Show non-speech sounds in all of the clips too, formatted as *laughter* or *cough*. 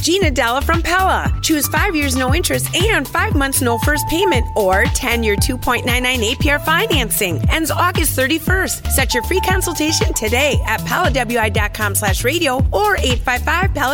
Gina Della from Pella. Choose five years no interest and five months no first payment or 10 year 2.99 APR financing. Ends August 31st. Set your free consultation today at PellaWI.com slash radio or 855 Pella.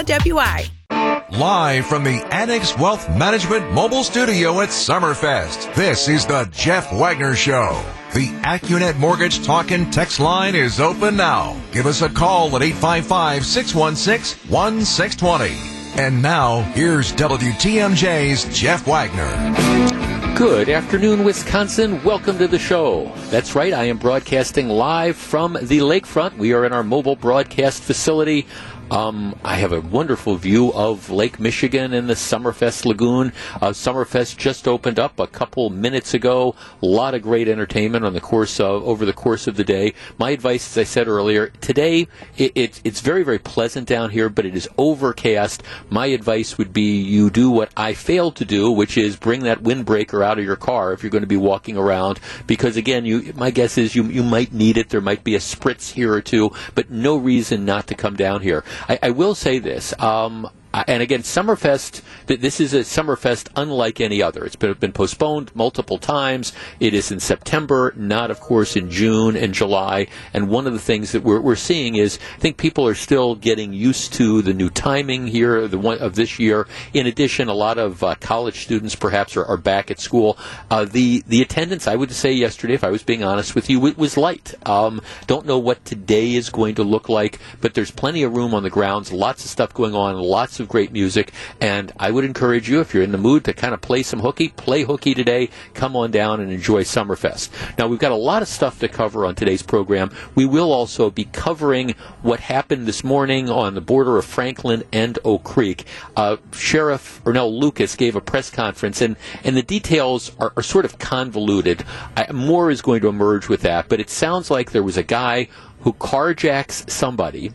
Live from the Annex Wealth Management Mobile Studio at Summerfest, this is the Jeff Wagner Show. The AccuNet Mortgage Talk and Text line is open now. Give us a call at 855-616-1620. And now, here's WTMJ's Jeff Wagner. Good afternoon, Wisconsin. Welcome to the show. That's right, I am broadcasting live from the lakefront. We are in our mobile broadcast facility um, I have a wonderful view of Lake Michigan and the Summerfest Lagoon. Uh, Summerfest just opened up a couple minutes ago. A lot of great entertainment on the course of over the course of the day. My advice, as I said earlier, today it, it, it's very very pleasant down here, but it is overcast. My advice would be you do what I failed to do, which is bring that windbreaker out of your car if you're going to be walking around, because again, you my guess is you you might need it. There might be a spritz here or two, but no reason not to come down here. I, I will say this. Um, and again, Summerfest, this is a Summerfest unlike any other. It's been, been, postponed multiple times. It is in September, not, of course, in June and July. And one of the things that we're, we're seeing is I think people are still getting used to the new timing here the one, of this year. In addition, a lot of uh, college students perhaps are, are back at school. Uh, the, the attendance, I would say yesterday, if I was being honest with you, it was light. Um, don't know what today is going to look like, but there's plenty of room on the grounds, lots of stuff going on, lots of of great music. And I would encourage you, if you're in the mood to kind of play some hooky, play hooky today. Come on down and enjoy Summerfest. Now, we've got a lot of stuff to cover on today's program. We will also be covering what happened this morning on the border of Franklin and Oak Creek. Uh, Sheriff Earnell Lucas gave a press conference, and, and the details are, are sort of convoluted. I, more is going to emerge with that, but it sounds like there was a guy who carjacks somebody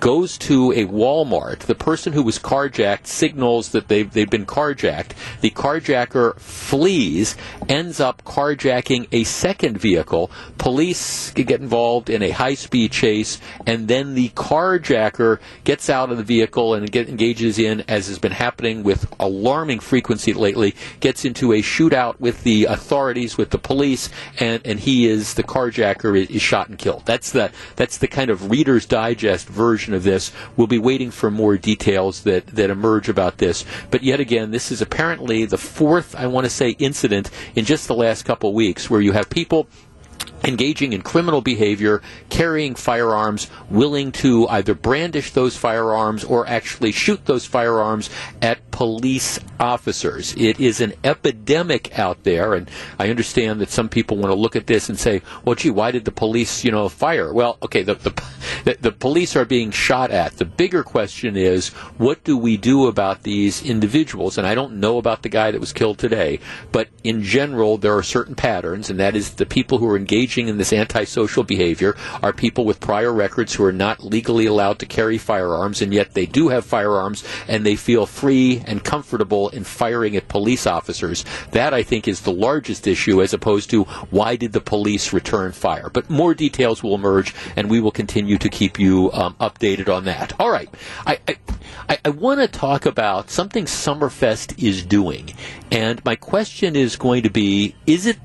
goes to a Walmart. The person who was carjacked signals that they've, they've been carjacked. The carjacker flees, ends up carjacking a second vehicle. Police get involved in a high speed chase, and then the carjacker gets out of the vehicle and get, engages in, as has been happening with alarming frequency lately, gets into a shootout with the authorities, with the police, and, and he is, the carjacker is, is shot and killed. That's the, that's the kind of Reader's Digest version of this. We'll be waiting for more details that, that emerge about this. But yet again, this is apparently the fourth, I want to say, incident in just the last couple weeks where you have people engaging in criminal behavior, carrying firearms, willing to either brandish those firearms or actually shoot those firearms at police officers. It is an epidemic out there, and I understand that some people want to look at this and say, well, gee, why did the police, you know, fire? Well, okay, the, the, the police are being shot at. The bigger question is, what do we do about these individuals? And I don't know about the guy that was killed today, but in general, there are certain patterns, and that is the people who are engaged engaging in this antisocial behavior are people with prior records who are not legally allowed to carry firearms, and yet they do have firearms and they feel free and comfortable in firing at police officers. That, I think, is the largest issue as opposed to why did the police return fire. But more details will emerge, and we will continue to keep you um, updated on that. All right. I, I, I want to talk about something Summerfest is doing. And my question is going to be is it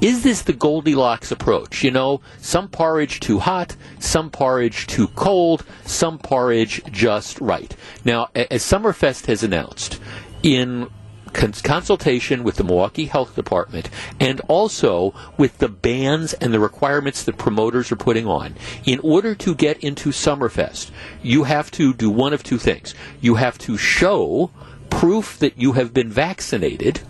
is this the Goldilocks approach? You know, some porridge too hot, some porridge too cold, some porridge just right. Now, as Summerfest has announced, in consultation with the Milwaukee Health Department and also with the bans and the requirements that promoters are putting on. In order to get into Summerfest, you have to do one of two things. You have to show proof that you have been vaccinated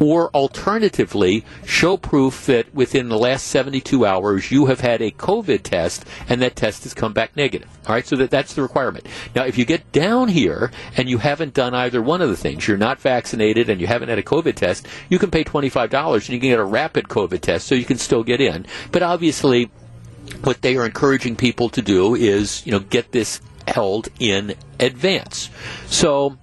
or alternatively, show proof that within the last 72 hours you have had a COVID test and that test has come back negative. All right, so that, that's the requirement. Now, if you get down here and you haven't done either one of the things, you're not vaccinated and you haven't had a COVID test, you can pay $25 and you can get a rapid COVID test so you can still get in. But obviously, what they are encouraging people to do is, you know, get this held in advance. So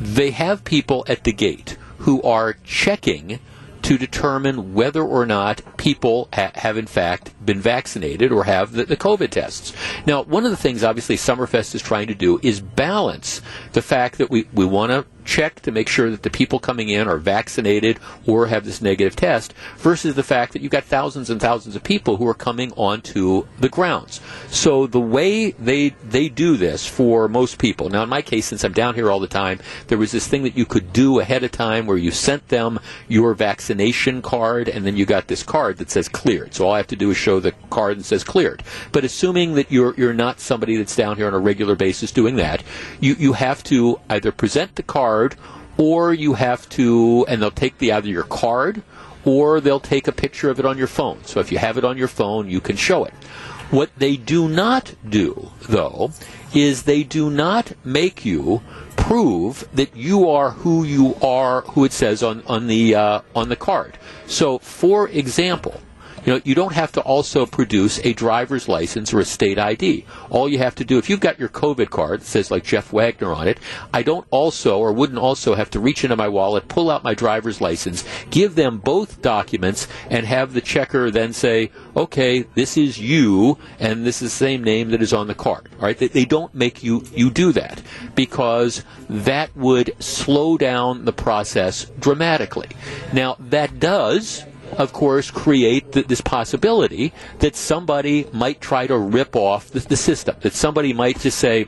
they have people at the gate who are checking to determine whether or not people ha- have in fact been vaccinated or have the, the COVID tests. Now, one of the things obviously Summerfest is trying to do is balance the fact that we, we want to check to make sure that the people coming in are vaccinated or have this negative test versus the fact that you've got thousands and thousands of people who are coming onto the grounds. So the way they they do this for most people. Now in my case since I'm down here all the time, there was this thing that you could do ahead of time where you sent them your vaccination card and then you got this card that says cleared. So all I have to do is show the card that says cleared. But assuming that you're you're not somebody that's down here on a regular basis doing that, you you have to either present the card card, or you have to, and they'll take the either your card or they'll take a picture of it on your phone. So if you have it on your phone, you can show it. What they do not do, though, is they do not make you prove that you are who you are, who it says on on the uh, on the card. So, for example, you know, you don't have to also produce a driver's license or a state ID. All you have to do, if you've got your COVID card that says like Jeff Wagner on it, I don't also or wouldn't also have to reach into my wallet, pull out my driver's license, give them both documents, and have the checker then say, okay, this is you, and this is the same name that is on the card. All right, they, they don't make you you do that because that would slow down the process dramatically. Now that does of course, create th- this possibility that somebody might try to rip off the, the system, that somebody might just say,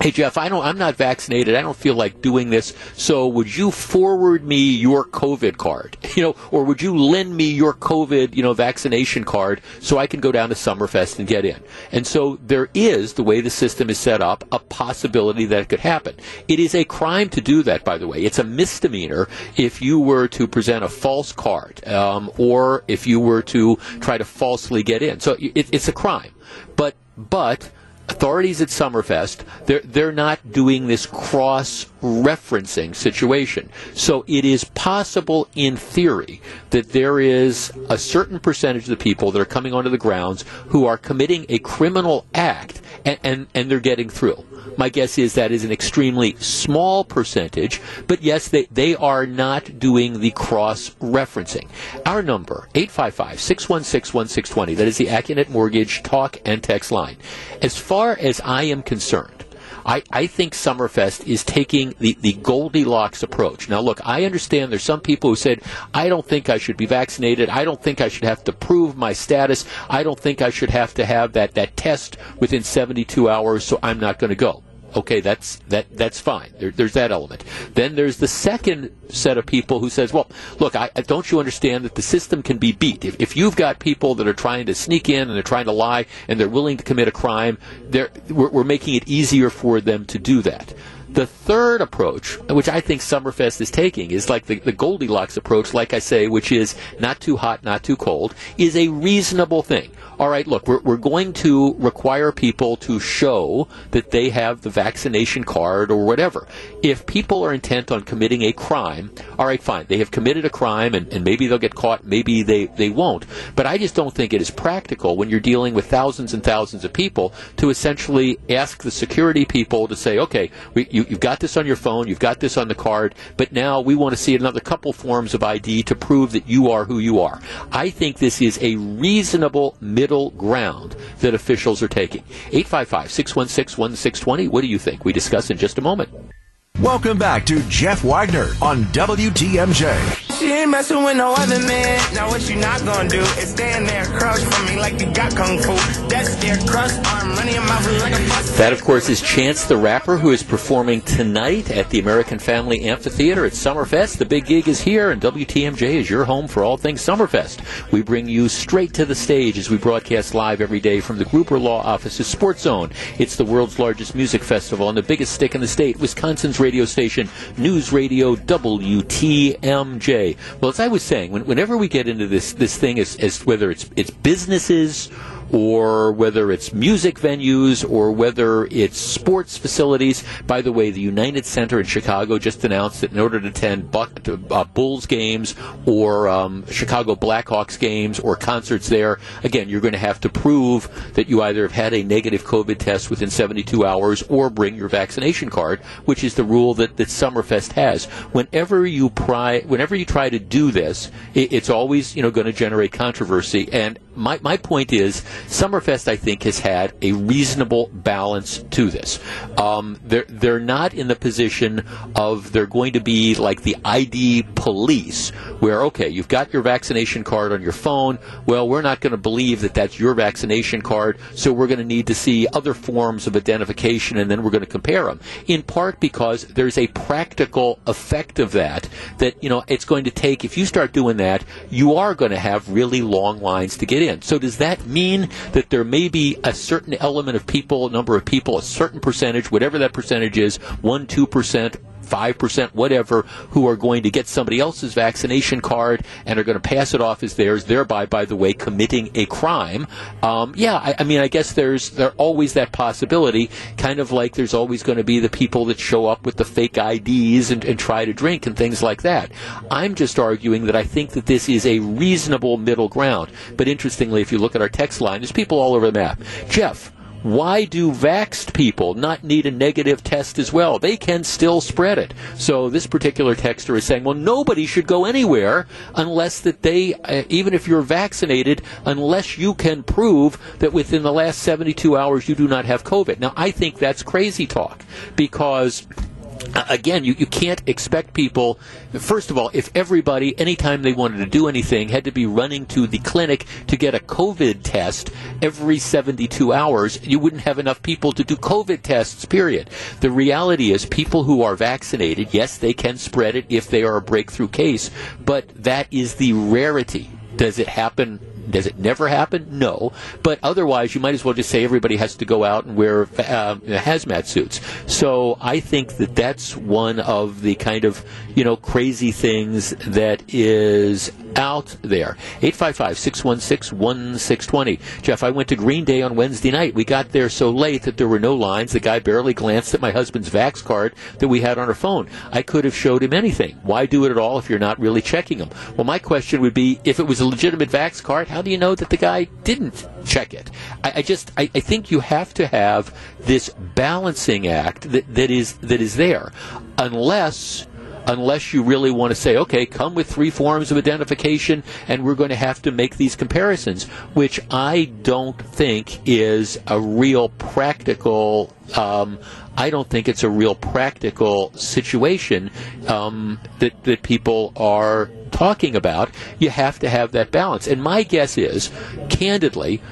Hey Jeff, I don't. I'm not vaccinated. I don't feel like doing this. So would you forward me your COVID card? *laughs* You know, or would you lend me your COVID, you know, vaccination card so I can go down to Summerfest and get in? And so there is the way the system is set up a possibility that it could happen. It is a crime to do that, by the way. It's a misdemeanor if you were to present a false card um, or if you were to try to falsely get in. So it, it's a crime. But but authorities at Summerfest, they're, they're not doing this cross referencing situation. So it is possible in theory that there is a certain percentage of the people that are coming onto the grounds who are committing a criminal act and, and, and they're getting through. My guess is that is an extremely small percentage, but yes, they, they are not doing the cross referencing. Our number, 855 616 1620, that is the Accunet Mortgage talk and text line. As far as I am concerned, I, I think Summerfest is taking the, the Goldilocks approach. Now, look, I understand there's some people who said, I don't think I should be vaccinated. I don't think I should have to prove my status. I don't think I should have to have that, that test within 72 hours, so I'm not going to go. Okay, that's that that's fine. There, there's that element. Then there's the second set of people who says, "Well, look, I, don't you understand that the system can be beat? If, if you've got people that are trying to sneak in and they're trying to lie and they're willing to commit a crime, we're, we're making it easier for them to do that." The third approach, which I think Summerfest is taking, is like the, the, Goldilocks approach, like I say, which is not too hot, not too cold, is a reasonable thing all right, look, we're, we're going to require people to show that they have the vaccination card or whatever. If people are intent on committing a crime, all right, fine. They have committed a crime and, and maybe they'll get caught, maybe they, they won't. But I just don't think it is practical when you're dealing with thousands and thousands of people to essentially ask the security people to say, okay, we, you, you've got this on your phone, you've got this on the card, but now we want to see another couple forms of ID to prove that you are who you are. I think this is a reasonable middle middle ground that officials are taking. 855 616 1620. What do you think? We discuss in just a moment. Welcome back to Jeff Wagner on WTMJ. She ain't messing with no other man. Now what you not gonna do is stand there from me like you got kung fu. That's their cross arm running like a bus. That, of course, is Chance the Rapper, who is performing tonight at the American Family Amphitheater at Summerfest. The big gig is here, and WTMJ is your home for all things Summerfest. We bring you straight to the stage as we broadcast live every day from the Gruber Law Office's Sports Zone. It's the world's largest music festival and the biggest stick in the state, Wisconsin's radio station, News Radio WTMJ. Well, as I was saying, when, whenever we get into this this thing, as, as whether it's it's businesses or whether it's music venues or whether it's sports facilities. By the way, the United Center in Chicago just announced that in order to attend Buck, uh, Bulls games or um, Chicago Blackhawks games or concerts there, again, you're going to have to prove that you either have had a negative COVID test within 72 hours or bring your vaccination card, which is the rule that, that Summerfest has. Whenever you pry, whenever you try to do this, it, it's always you know going to generate controversy. And my, my point is, Summerfest, I think, has had a reasonable balance to this. Um, they're, they're not in the position of they're going to be like the ID police, where, okay, you've got your vaccination card on your phone. Well, we're not going to believe that that's your vaccination card, so we're going to need to see other forms of identification and then we're going to compare them. In part because there's a practical effect of that, that, you know, it's going to take, if you start doing that, you are going to have really long lines to get in in. So does that mean that there may be a certain element of people, number of people, a certain percentage, whatever that percentage is, one, two percent, 5%, whatever, who are going to get somebody else's vaccination card and are going to pass it off as theirs, thereby, by the way, committing a crime. Um, yeah, I, I, mean, I guess there's there always that possibility, kind of like there's always going to be the people that show up with the fake IDs and, and try to drink and things like that. I'm just arguing that I think that this is a reasonable middle ground. But interestingly, if you look at our text line, there's people all over the map. Jeff, why do vaxxed people not need a negative test as well? They can still spread it. So this particular texter is saying, well, nobody should go anywhere unless that they, uh, even if you're vaccinated, unless you can prove that within the last 72 hours you do not have COVID. Now, I think that's crazy talk because Uh, again, you, you can't expect people, first of all, if everybody, anytime they wanted to do anything, had to be running to the clinic to get a COVID test every 72 hours, you wouldn't have enough people to do COVID tests, period. The reality is people who are vaccinated, yes, they can spread it if they are a breakthrough case, but that is the rarity. Does it happen does it never happen? No. But otherwise, you might as well just say everybody has to go out and wear uh, hazmat suits. So I think that that's one of the kind of, you know, crazy things that is out there. 855-616-1620. Jeff, I went to Green Day on Wednesday night. We got there so late that there were no lines. The guy barely glanced at my husband's Vax card that we had on our phone. I could have showed him anything. Why do it at all if you're not really checking them? Well, my question would be, if it was a legitimate Vax card, how do you know that the guy didn't check it? I, I just, I, I, think you have to have this balancing act that, that is that is there, unless unless you really want to say, okay, come with three forms of identification, and we're going to have to make these comparisons, which I don't think is a real practical. Um, I don't think it's a real practical situation um, that that people are talking about. You have to have that balance, and my guess is, candidly.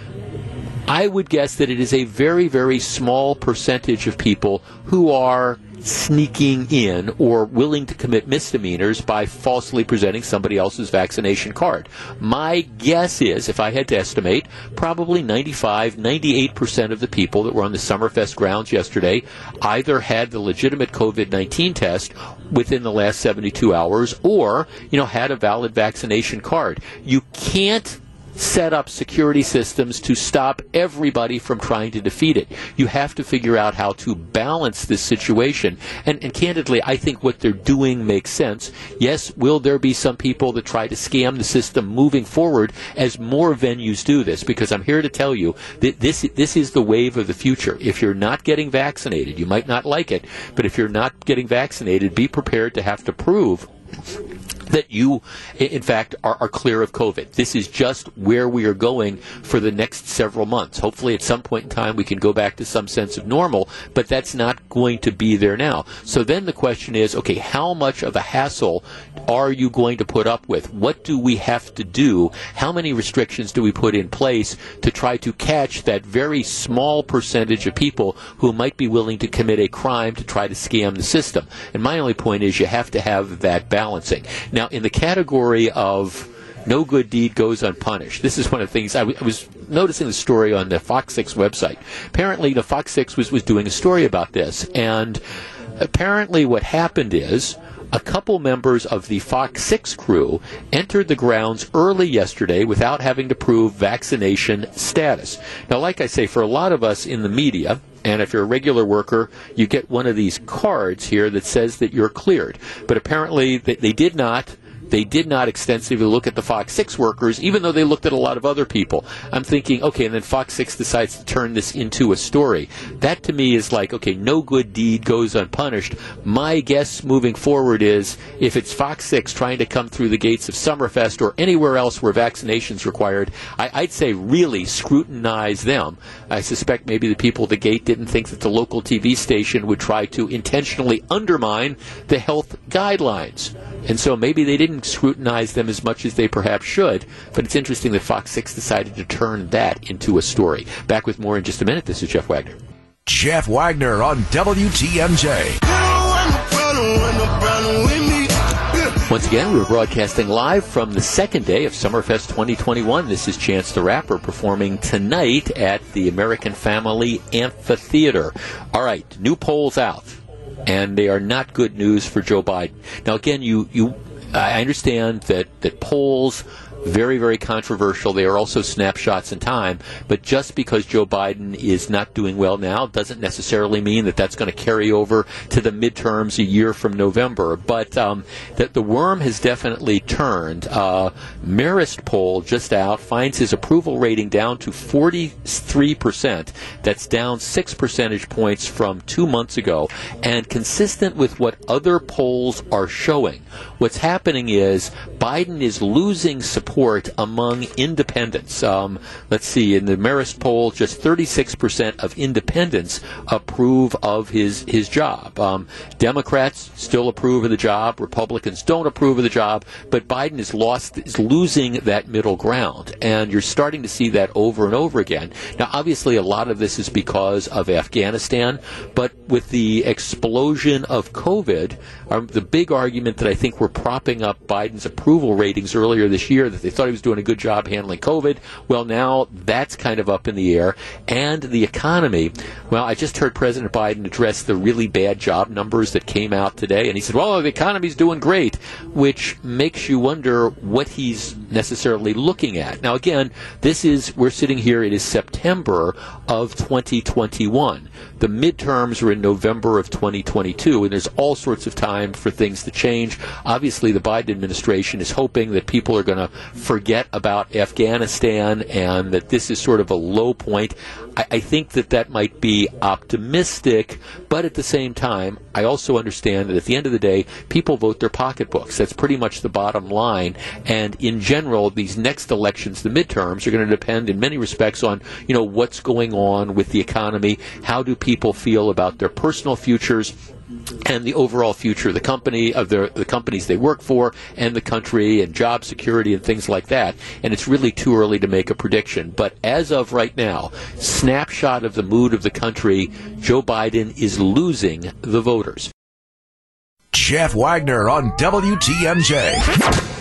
I would guess that it is a very, very small percentage of people who are sneaking in or willing to commit misdemeanors by falsely presenting somebody else's vaccination card. My guess is, if I had to estimate, probably 95, 98% of the people that were on the Summerfest grounds yesterday either had the legitimate COVID 19 test within the last 72 hours or, you know, had a valid vaccination card. You can't set up security systems to stop everybody from trying to defeat it. You have to figure out how to balance this situation. And, and candidly, I think what they're doing makes sense. Yes, will there be some people that try to scam the system moving forward as more venues do this? Because I'm here to tell you that this, this is the wave of the future. If you're not getting vaccinated, you might not like it, but if you're not getting vaccinated, be prepared to have to prove that you, in fact, are, are, clear of COVID. This is just where we are going for the next several months. Hopefully, at some point in time, we can go back to some sense of normal, but that's not going to be there now. So then the question is okay, how much of a hassle are you going to put up with? What do we have to do? How many restrictions do we put in place to try to catch that very small percentage of people who might be willing to commit a crime to try to scam the system? And my only point is you have to have that balancing. Now, in the category of no good deed goes unpunished. This is one of the things I, w- I was noticing the story on the Fox 6 website. Apparently, the Fox 6 was, was doing a story about this, and apparently what happened is a couple members of the Fox 6 crew entered the grounds early yesterday without having to prove vaccination status. Now, like I say, for a lot of us in the media, and if you're a regular worker, you get one of these cards here that says that you're cleared. But apparently, they, they did not they did not extensively look at the Fox 6 workers, even though they looked at a lot of other people. I'm thinking, okay, and then Fox 6 decides to turn this into a story. That to me is like, okay, no good deed goes unpunished. My guess moving forward is if it's Fox 6 trying to come through the gates of Summerfest or anywhere else where vaccinations required, I, would say really scrutinize them. I suspect maybe the people at the gate didn't think that the local TV station would try to intentionally undermine the health guidelines. And so maybe they didn't scrutinize them as much as they perhaps should. But it's interesting that Fox 6 decided to turn that into a story. Back with more in just a minute. This is Jeff Wagner. Jeff Wagner on WTMJ. Once again, we are broadcasting live from the second day of Summerfest 2021. This is Chance the Rapper performing tonight at the American Family Amphitheater. All right, new polls out and they are not good news for Joe Biden. Now, again, you you I understand that that polls very, very controversial. They are also snapshots in time. But just because Joe Biden is not doing well now doesn't necessarily mean that that's going to carry over to the midterms a year from November. But um, that the worm has definitely turned. Uh, Marist poll just out finds his approval rating down to 43%. That's down six percentage points from two months ago, and consistent with what other polls are showing. What's happening is Biden is losing support among independents. Um, let's see, in the Marist poll, just 36% of independents approve of his, his job. Um, Democrats still approve of the job. Republicans don't approve of the job. But Biden is lost, is losing that middle ground. And you're starting to see that over and over again. Now, obviously, a lot of this is because of Afghanistan. But with the explosion of COVID, um, the big argument that I think we're propping up Biden's approval ratings earlier this year that they thought he was doing a good job handling COVID. Well, now that's kind of up in the air. And the economy. Well, I just heard President Biden address the really bad job numbers that came out today, and he said, "Well, the economy's doing great," which makes you wonder what he's necessarily looking at. Now, again, this is we're sitting here. It is September of 2021. The midterms are in November of 2022, and there's all sorts of time for things to change. Obviously, the Biden administration is hoping that people are going to forget about Afghanistan and that this is sort of a low point. I, I think that that might be optimistic, but at the same time, I also understand that at the end of the day, people vote their pocketbooks. That's pretty much the bottom line. And in general, these next elections, the midterms, are going to depend in many respects on, you know, what's going on with the economy. How do people feel about their personal futures? and the overall future of the company, of the, the companies they work for, and the country, and job security, and things like that. And it's really too early to make a prediction. But as of right now, snapshot of the mood of the country, Joe Biden is losing the voters. Jeff Wagner on WTMJ.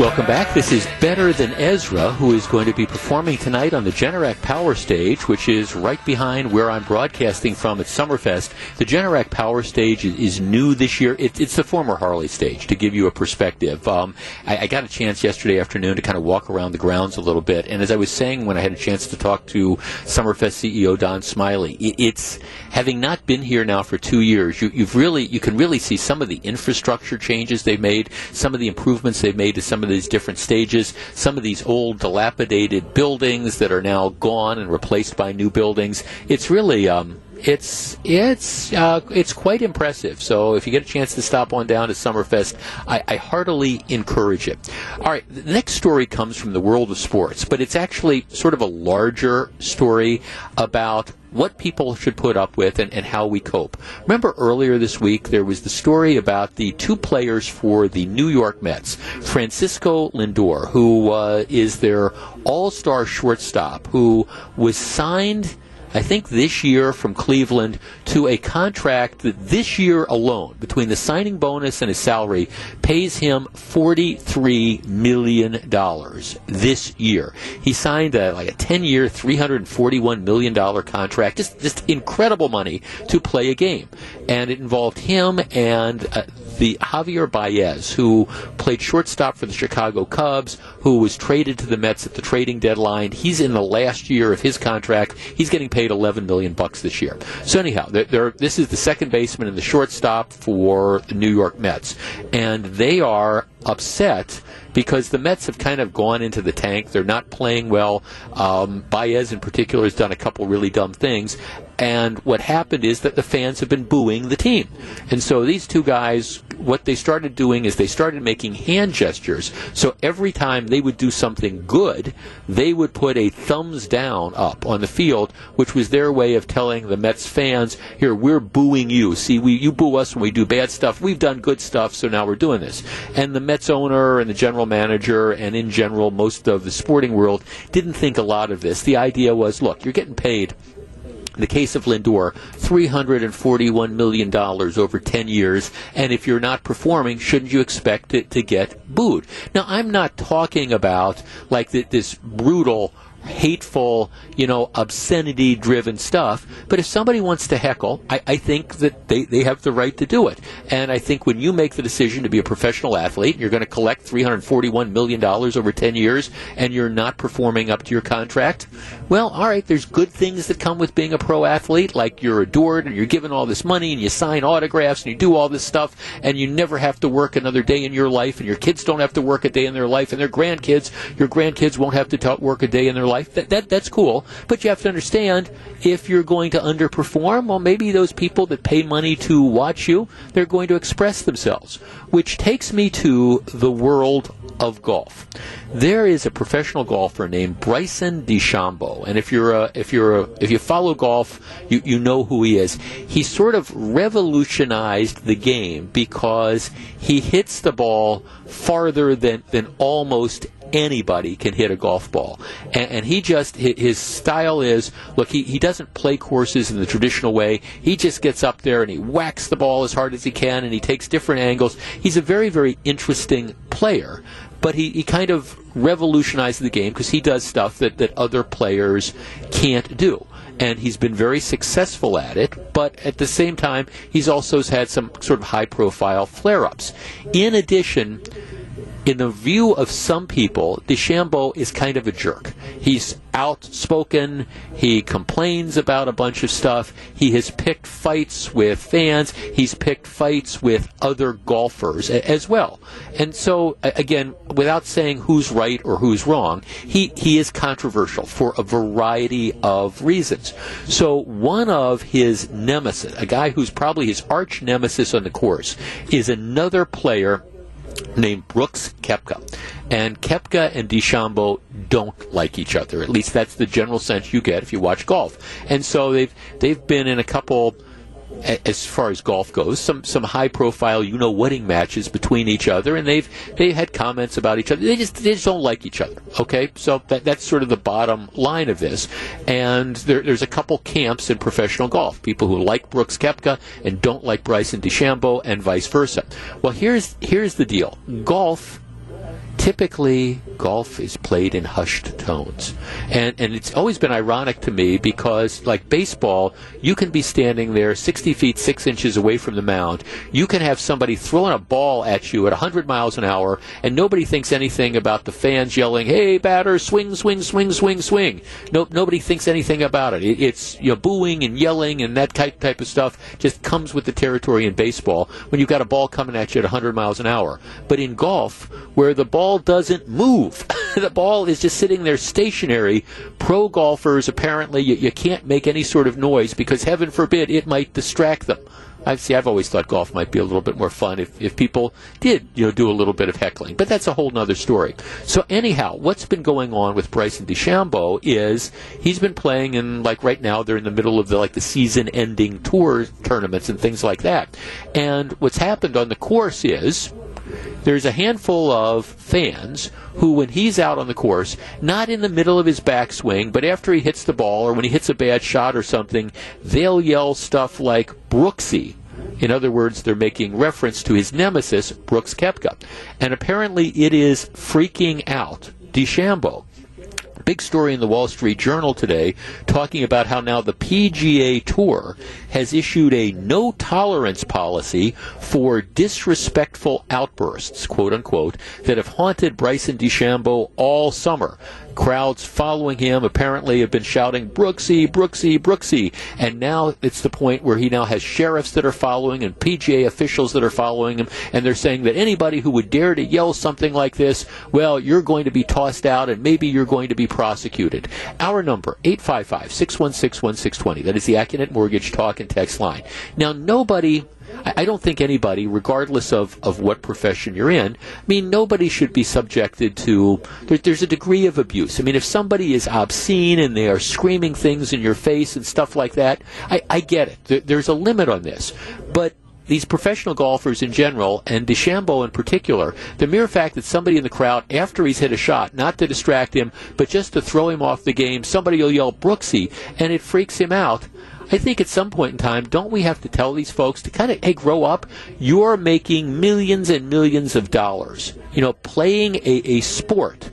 Welcome back. This is Better Than Ezra, who is going to be performing tonight on the Generac Power Stage, which is right behind where I'm broadcasting from at Summerfest. The Generac Power Stage is, new this year. It, it's the former Harley stage, to give you a perspective. Um, I, I, got a chance yesterday afternoon to kind of walk around the grounds a little bit, and as I was saying when I had a chance to talk to Summerfest CEO Don Smiley, it, it's having not been here now for two years. You, you've really you can really see some of the infrastructure changes they've made, some of the improvements they've made to some of these different stages. Some of these old, dilapidated buildings that are now gone and replaced by new buildings. It's really um, it's it's uh, it's quite impressive. So if you get a chance to stop on down to Summerfest, I, I, heartily encourage it. All right, the next story comes from the world of sports, but it's actually sort of a larger story about what people should put up with and, and how we cope. Remember earlier this week there was the story about the two players for the New York Mets, Francisco Lindor, who uh, is their all-star shortstop, who was signed. I think this year from Cleveland to a contract that this year alone, between the signing bonus and his salary, pays him $43 million this year. He signed a, like a 10 year, $341 million contract. Just, just incredible money to play a game. And it involved him and uh, the Javier Baez, who played shortstop for the Chicago Cubs, who was traded to the Mets at the trading deadline. He's in the last year of his contract. He's getting paid 11 million bucks this year. So anyhow, this is the second baseman and the shortstop for the New York Mets, and they are upset because the Mets have kind of gone into the tank. They're not playing well. Um, Baez, in particular, has done a couple really dumb things. And what happened is that the fans have been booing the team. And so these two guys, what they started doing is they started making hand gestures. So every time they would do something good, they would put a thumbs down up on the field, which was their way of telling the Mets fans, here, we're booing you. See, we, you boo us when we do bad stuff. We've done good stuff, so now we're doing this. And the Mets owner and the general manager and in general most of the sporting world didn't think a lot of this. The idea was, look, you're getting paid the case of Lindor, $341 million over 10 years, and if you're not performing, shouldn't you expect it to get booed? Now, I'm not talking about like this brutal hateful, you know, obscenity driven stuff. But if somebody wants to heckle, I, I, think that they, they have the right to do it. And I think when you make the decision to be a professional athlete, you're going to collect $341 million over 10 years, and you're not performing up to your contract, well, all right, there's good things that come with being a pro athlete, like you're adored and you're given all this money and you sign autographs and you do all this stuff, and you never have to work another day in your life, and your kids don't have to work a day in their life, and their grandkids, your grandkids won't have to t- work a day in their life. That, that that's cool, but you have to understand if you're going to underperform, well, maybe those people that pay money to watch you, they're going to express themselves. Which takes me to the world of golf. There is a professional golfer named Bryson DeChambeau, and if you're a, if you're a, if you follow golf, you you know who he is. He sort of revolutionized the game because he hits the ball farther than than almost anybody can hit a golf ball. And, and, he just, his style is look, he, he doesn't play courses in the traditional way. He just gets up there and he whacks the ball as hard as he can and he takes different angles. He's a very, very interesting player. But he, he kind of revolutionized the game because he does stuff that, that other players can't do and he's been very successful at it, but at the same time, he's also had some sort of high profile flare ups. In addition, in the view of some people, DeChambeau is kind of a jerk. He's outspoken. He complains about a bunch of stuff. He has picked fights with fans. He's picked fights with other golfers as well. And so, again, without saying who's right or who's wrong, he, he is controversial for a variety of reasons. So, one of his nemesis, a guy who's probably his arch nemesis on the course, is another player named Brooks Koepka. And Koepka and DeChambeau don't like each other. At least that's the general sense you get if you watch golf. And so they've they've been in a couple as far as golf goes, some some high profile you know wedding matches between each other, and they've they had comments about each other. They just they just don't like each other. Okay, so that that's sort of the bottom line of this. And there, there's a couple camps in professional golf: people who like Brooks Koepka and don't like Bryson DeChambeau, and vice versa. Well, here's here's the deal: golf typically golf is played in hushed tones. And and it's always been ironic to me because like baseball, you can be standing there 60 feet 6 inches away from the mound. You can have somebody throwing a ball at you at 100 miles an hour and nobody thinks anything about the fans yelling, "Hey batter, swing swing swing swing swing." No nobody thinks anything about it. it it's you know booing and yelling and that type type of stuff just comes with the territory in baseball when you've got a ball coming at you at 100 miles an hour. But in golf where the ball ball doesn't move. *laughs* the ball is just sitting there stationary. Pro golfers, apparently, you, you can't make any sort of noise because, heaven forbid, it might distract them. I see. I've always thought golf might be a little bit more fun if, if people did, you know, do a little bit of heckling. But that's a whole other story. So anyhow, what's been going on with Bryson DeChambeau is he's been playing in like right now they're in the middle of the like the season-ending tour tournaments and things like that. And what's happened on the course is there's a handful of fans who, when he's out on the course, not in the middle of his backswing, but after he hits the ball or when he hits a bad shot or something, they'll yell stuff like Brooksy. In other words, they're making reference to his nemesis, Brooks Koepka. And apparently it is freaking out DeChambeau big story in the Wall Street Journal today talking about how now the PGA Tour has issued a no tolerance policy for disrespectful outbursts, quote unquote, that have haunted Bryson DeChambeau all summer. Crowds following him apparently have been shouting, Brooksy, Brooksy, Brooksy. And now it's the point where he now has sheriffs that are following and PGA officials that are following him. And they're saying that anybody who would dare to yell something like this, well, you're going to be tossed out and maybe you're going to be prosecuted. Our number, 855 616 1620. That is the Accunet Mortgage Talk and Text line. Now, nobody I don't think anybody, regardless of, of what profession you're in, I mean, nobody should be subjected to, there, there's a degree of abuse. I mean, if somebody is obscene and they are screaming things in your face and stuff like that, I, I get it. There, there's a limit on this. But these professional golfers in general, and DeChambeau in particular, the mere fact that somebody in the crowd, after he's hit a shot, not to distract him, but just to throw him off the game, somebody will yell Brooksy, and it freaks him out. I think at some point in time, don't we have to tell these folks to kind of, hey, grow up? You're making millions and millions of dollars, you know, playing a, a sport.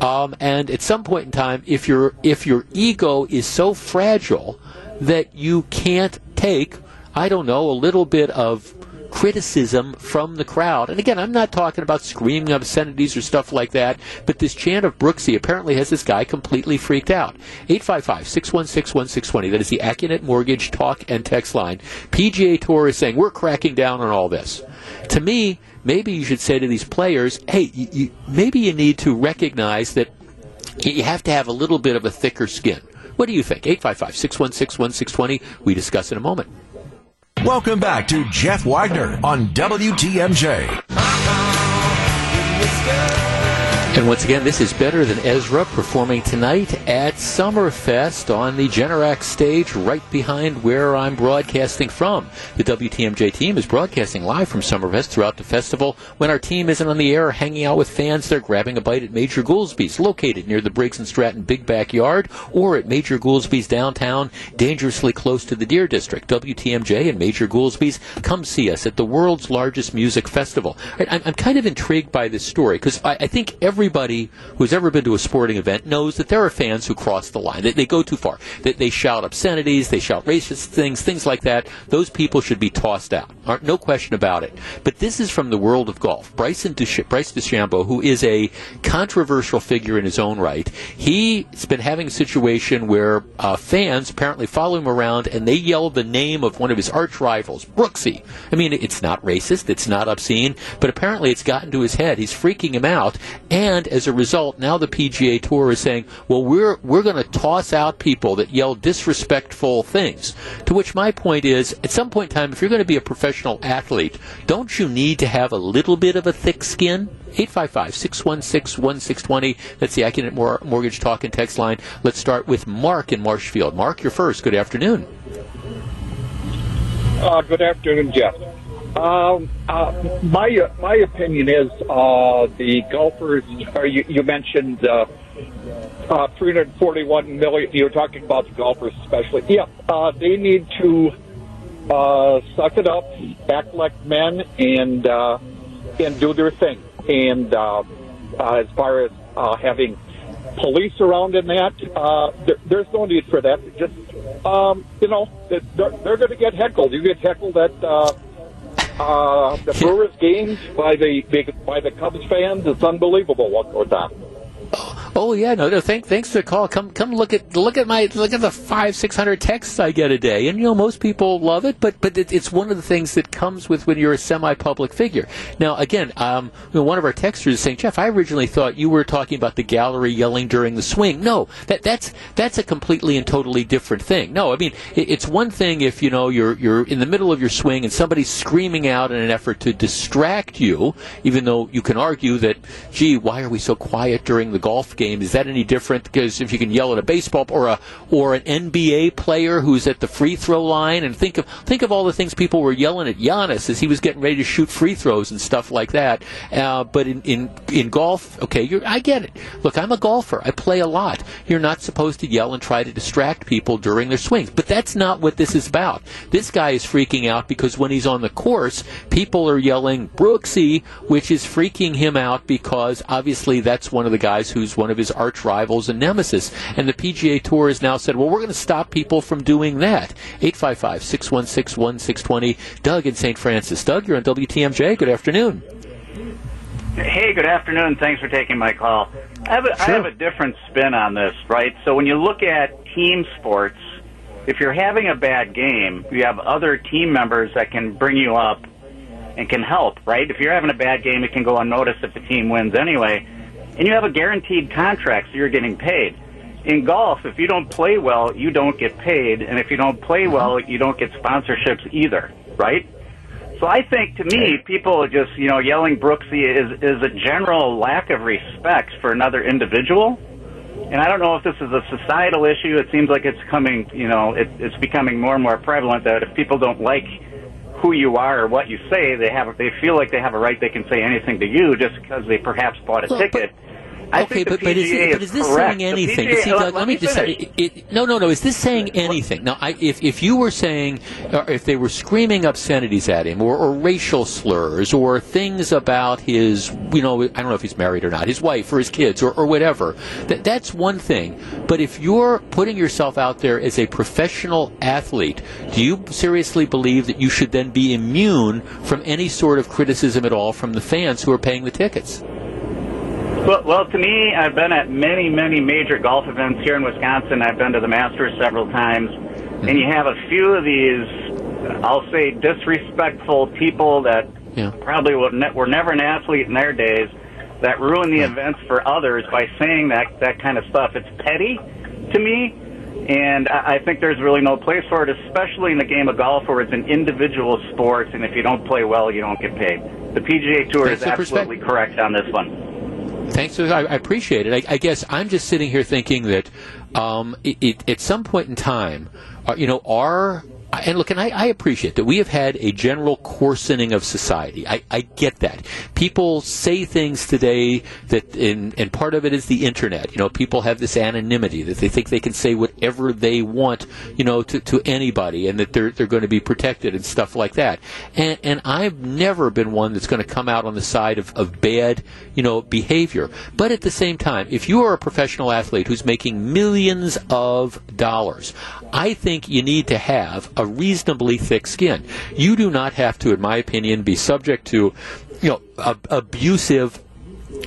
Um, and at some point in time, if your if your ego is so fragile that you can't take, I don't know, a little bit of criticism from the crowd. And again, I'm not talking about screaming obscenities or stuff like that, but this chant of Brooksy apparently has this guy completely freaked out. 855 616 1620. That is the Accunet Mortgage talk and text line. PGA Tour is saying, we're cracking down on all this. To me, maybe you should say to these players, hey, you, you, maybe you need to recognize that you have to have a little bit of a thicker skin. What do you think? 855 616 1620. We discuss in a moment. Welcome back to Jeff Wagner on WTMJ. And once again, this is Better Than Ezra performing tonight at Summerfest on the Generac stage right behind where I'm broadcasting from. The WTMJ team is broadcasting live from Summerfest throughout the festival. When our team isn't on the air hanging out with fans, they're grabbing a bite at Major Goolsby's, located near the Briggs and Stratton Big Backyard, or at Major Goolsby's downtown, dangerously close to the Deer District. WTMJ and Major Goolsby's, come see us at the world's largest music festival. I'm, kind of intrigued by this story because I think every everybody who's ever been to a sporting event knows that there are fans who cross the line. They, they go too far. They, they, shout obscenities, they shout racist things, things like that. Those people should be tossed out. No question about it. But this is from the world of golf. Bryson Bryce DeChambeau, who is a controversial figure in his own right, he's been having a situation where uh, fans apparently follow him around and they yell the name of one of his arch rivals, Brooksy. I mean, it's not racist, it's not obscene, but apparently it's gotten to his head. He's freaking him out, and and as a result, now the PGA Tour is saying, well, we're, we're going to toss out people that yell disrespectful things. To which my point is, at some point in time, if you're going to be a professional athlete, don't you need to have a little bit of a thick skin? 855-616-1620. That's the Accunet Mortgage Talk and Text line. Let's start with Mark in Marshfield. Mark, you're first. Good afternoon. Uh, good afternoon, Jeff. Um, uh, my my opinion is uh, the golfers. Or you, you mentioned uh, uh, 341 million. You were talking about the golfers, especially. Yeah, uh, they need to uh, suck it up, act like men, and uh, and do their thing. And uh, uh, as far as uh, having police around in that, uh, there, there's no need for that. Just um, you know, they're, they're going to get heckled. You get heckled at. Uh, uh, the Brewers games by the by the Cubs fans. It's unbelievable what goes on. Oh yeah, no, no. Thank, thanks for the call. Come, come look at look at my look at the five six hundred texts I get a day, and you know most people love it, but but it, it's one of the things that comes with when you're a semi-public figure. Now, again, um, you know, one of our texters is saying, Jeff, I originally thought you were talking about the gallery yelling during the swing. No, that that's that's a completely and totally different thing. No, I mean it, it's one thing if you know you're you're in the middle of your swing and somebody's screaming out in an effort to distract you, even though you can argue that, gee, why are we so quiet during the golf game? Game, is that any different? Because if you can yell at a baseball or a or an NBA player who's at the free throw line, and think of think of all the things people were yelling at Giannis as he was getting ready to shoot free throws and stuff like that. Uh, but in, in in golf, okay, I get it. Look, I'm a golfer. I play a lot. You're not supposed to yell and try to distract people during their swings, but that's not what this is about. This guy is freaking out because when he's on the course, people are yelling Brooksy, which is freaking him out because obviously that's one of the guys who's one of his arch rivals and nemesis. And the PGA Tour has now said, well, we're going to stop people from doing that. 855 616 1620. Doug in St. Francis. Doug, you're on WTMJ. Good afternoon. Hey, good afternoon. Thanks for taking my call. I have, a, sure. I have a different spin on this, right? So when you look at team sports, if you're having a bad game, you have other team members that can bring you up and can help, right? If you're having a bad game, it can go unnoticed if the team wins anyway. And you have a guaranteed contract, so you're getting paid. In golf, if you don't play well, you don't get paid. And if you don't play mm-hmm. well, you don't get sponsorships either, right? So I think to me, people just, you know, yelling Brooksy is, is a general lack of respect for another individual. And I don't know if this is a societal issue. It seems like it's coming, you know, it, it's becoming more and more prevalent that if people don't like who you are or what you say, they have they feel like they have a right. They can say anything to you just because they perhaps bought a well, ticket. But- I okay, but, but is, it, but is this correct. saying anything? PGA, see, Doug, let, let, me, just say, it, it, no, no, no. Is this saying anything? Now, I, if if you were saying, or if they were screaming obscenities at him, or, or racial slurs, or things about his, you know, I don't know if he's married or not, his wife or his kids, or, or whatever, that that's one thing. But if you're putting yourself out there as a professional athlete, do you seriously believe that you should then be immune from any sort of criticism at all from the fans who are paying the tickets? Well, well, to me, I've been at many, many major golf events here in Wisconsin. I've been to the Masters several times, and you have a few of these, I'll say, disrespectful people that yeah. probably were never an athlete in their days that ruin the events for others by saying that that kind of stuff. It's petty to me, and I think there's really no place for it, especially in the game of golf where it's an individual sport, and if you don't play well, you don't get paid. The PGA Tour Thanks is absolutely correct on this one. Thanks. I, appreciate it. I, I, guess I'm just sitting here thinking that um, it, it, at some point in time, uh, you know, our and look, and I, I, appreciate that we have had a general coarsening of society. I, I get that. People say things today that, in, and part of it is the internet. You know, people have this anonymity that they think they can say whatever they want, you know, to, to anybody, and that they're they're going to be protected and stuff like that. And and I've never been one that's going to come out on the side of, of bad, you know, behavior. But at the same time, if you are a professional athlete who's making millions of dollars, I think you need to have a reasonably thick skin. You do not have to, in my opinion, be subject to, you know, ab- abusive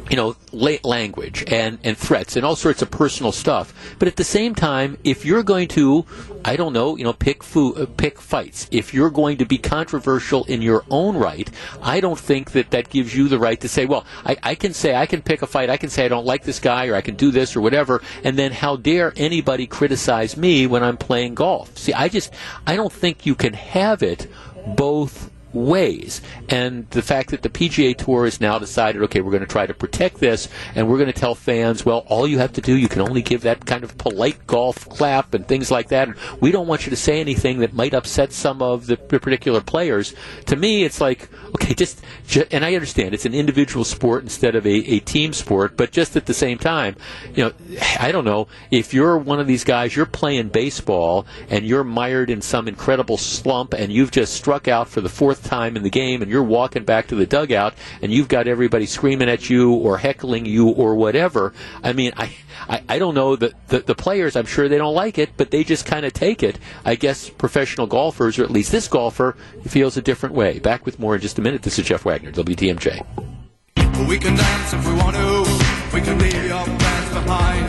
you know, late language and, and threats and all sorts of personal stuff. But at the same time, if you're going to, I don't know, you know, pick food, uh, pick fights, if you're going to be controversial in your own right, I don't think that that gives you the right to say, well, I, I can say, I can pick a fight, I can say I don't like this guy or I can do this or whatever, and then how dare anybody criticize me when I'm playing golf? See, I just, I don't think you can have it both ways. And the fact that the PGA Tour has now decided, okay, we're going to try to protect this, and we're going to tell fans, well, all you have to do, you can only give that kind of polite golf clap and things like that. And we don't want you to say anything that might upset some of the particular players. To me, it's like, okay, just, just and I understand it's an individual sport instead of a, a team sport, but just at the same time, you know, I don't know if you're one of these guys, you're playing baseball and you're mired in some incredible slump, and you've just struck out for the fourth time in the game and you're walking back to the dugout and you've got everybody screaming at you or heckling you or whatever, I mean, I, I, I don't know that the, the players, I'm sure they don't like it, but they just kind of take it. I guess professional golfers, or at least this golfer, feels a different way. Back with more in just a minute. This is Jeff Wagner, WTMJ. We can dance if we want to. We can leave your behind.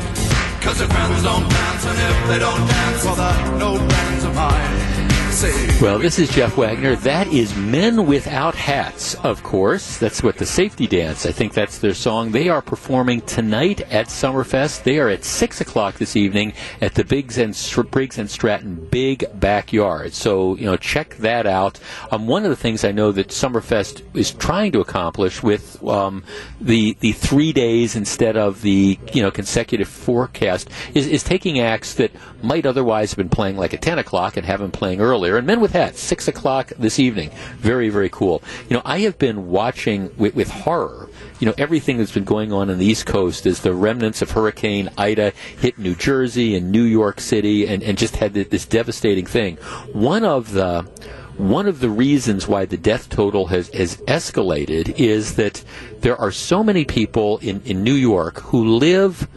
Cause if friends don't dance, and if they don't dance, well, no friends of mine. Well, this is Jeff Wagner. That is Men Without Hats, of course. That's what the safety dance. I think that's their song. They are performing tonight at Summerfest. They are at six o'clock this evening at the Biggs and Briggs and Stratton Big Backyard. So you know, check that out. Um, one of the things I know that Summerfest is trying to accomplish with um, the the three days instead of the you know consecutive forecast is, is taking acts that might otherwise have been playing like at ten o'clock and have them playing earlier. And Men with Hats, six o'clock this evening. Very very cool. You know, I have been watching with, with horror. You know, everything that's been going on on the East Coast as the remnants of Hurricane Ida hit New Jersey and New York City and, and just had this devastating thing. One of the one of the reasons why the death total has, has escalated is that there are so many people in, in New York who live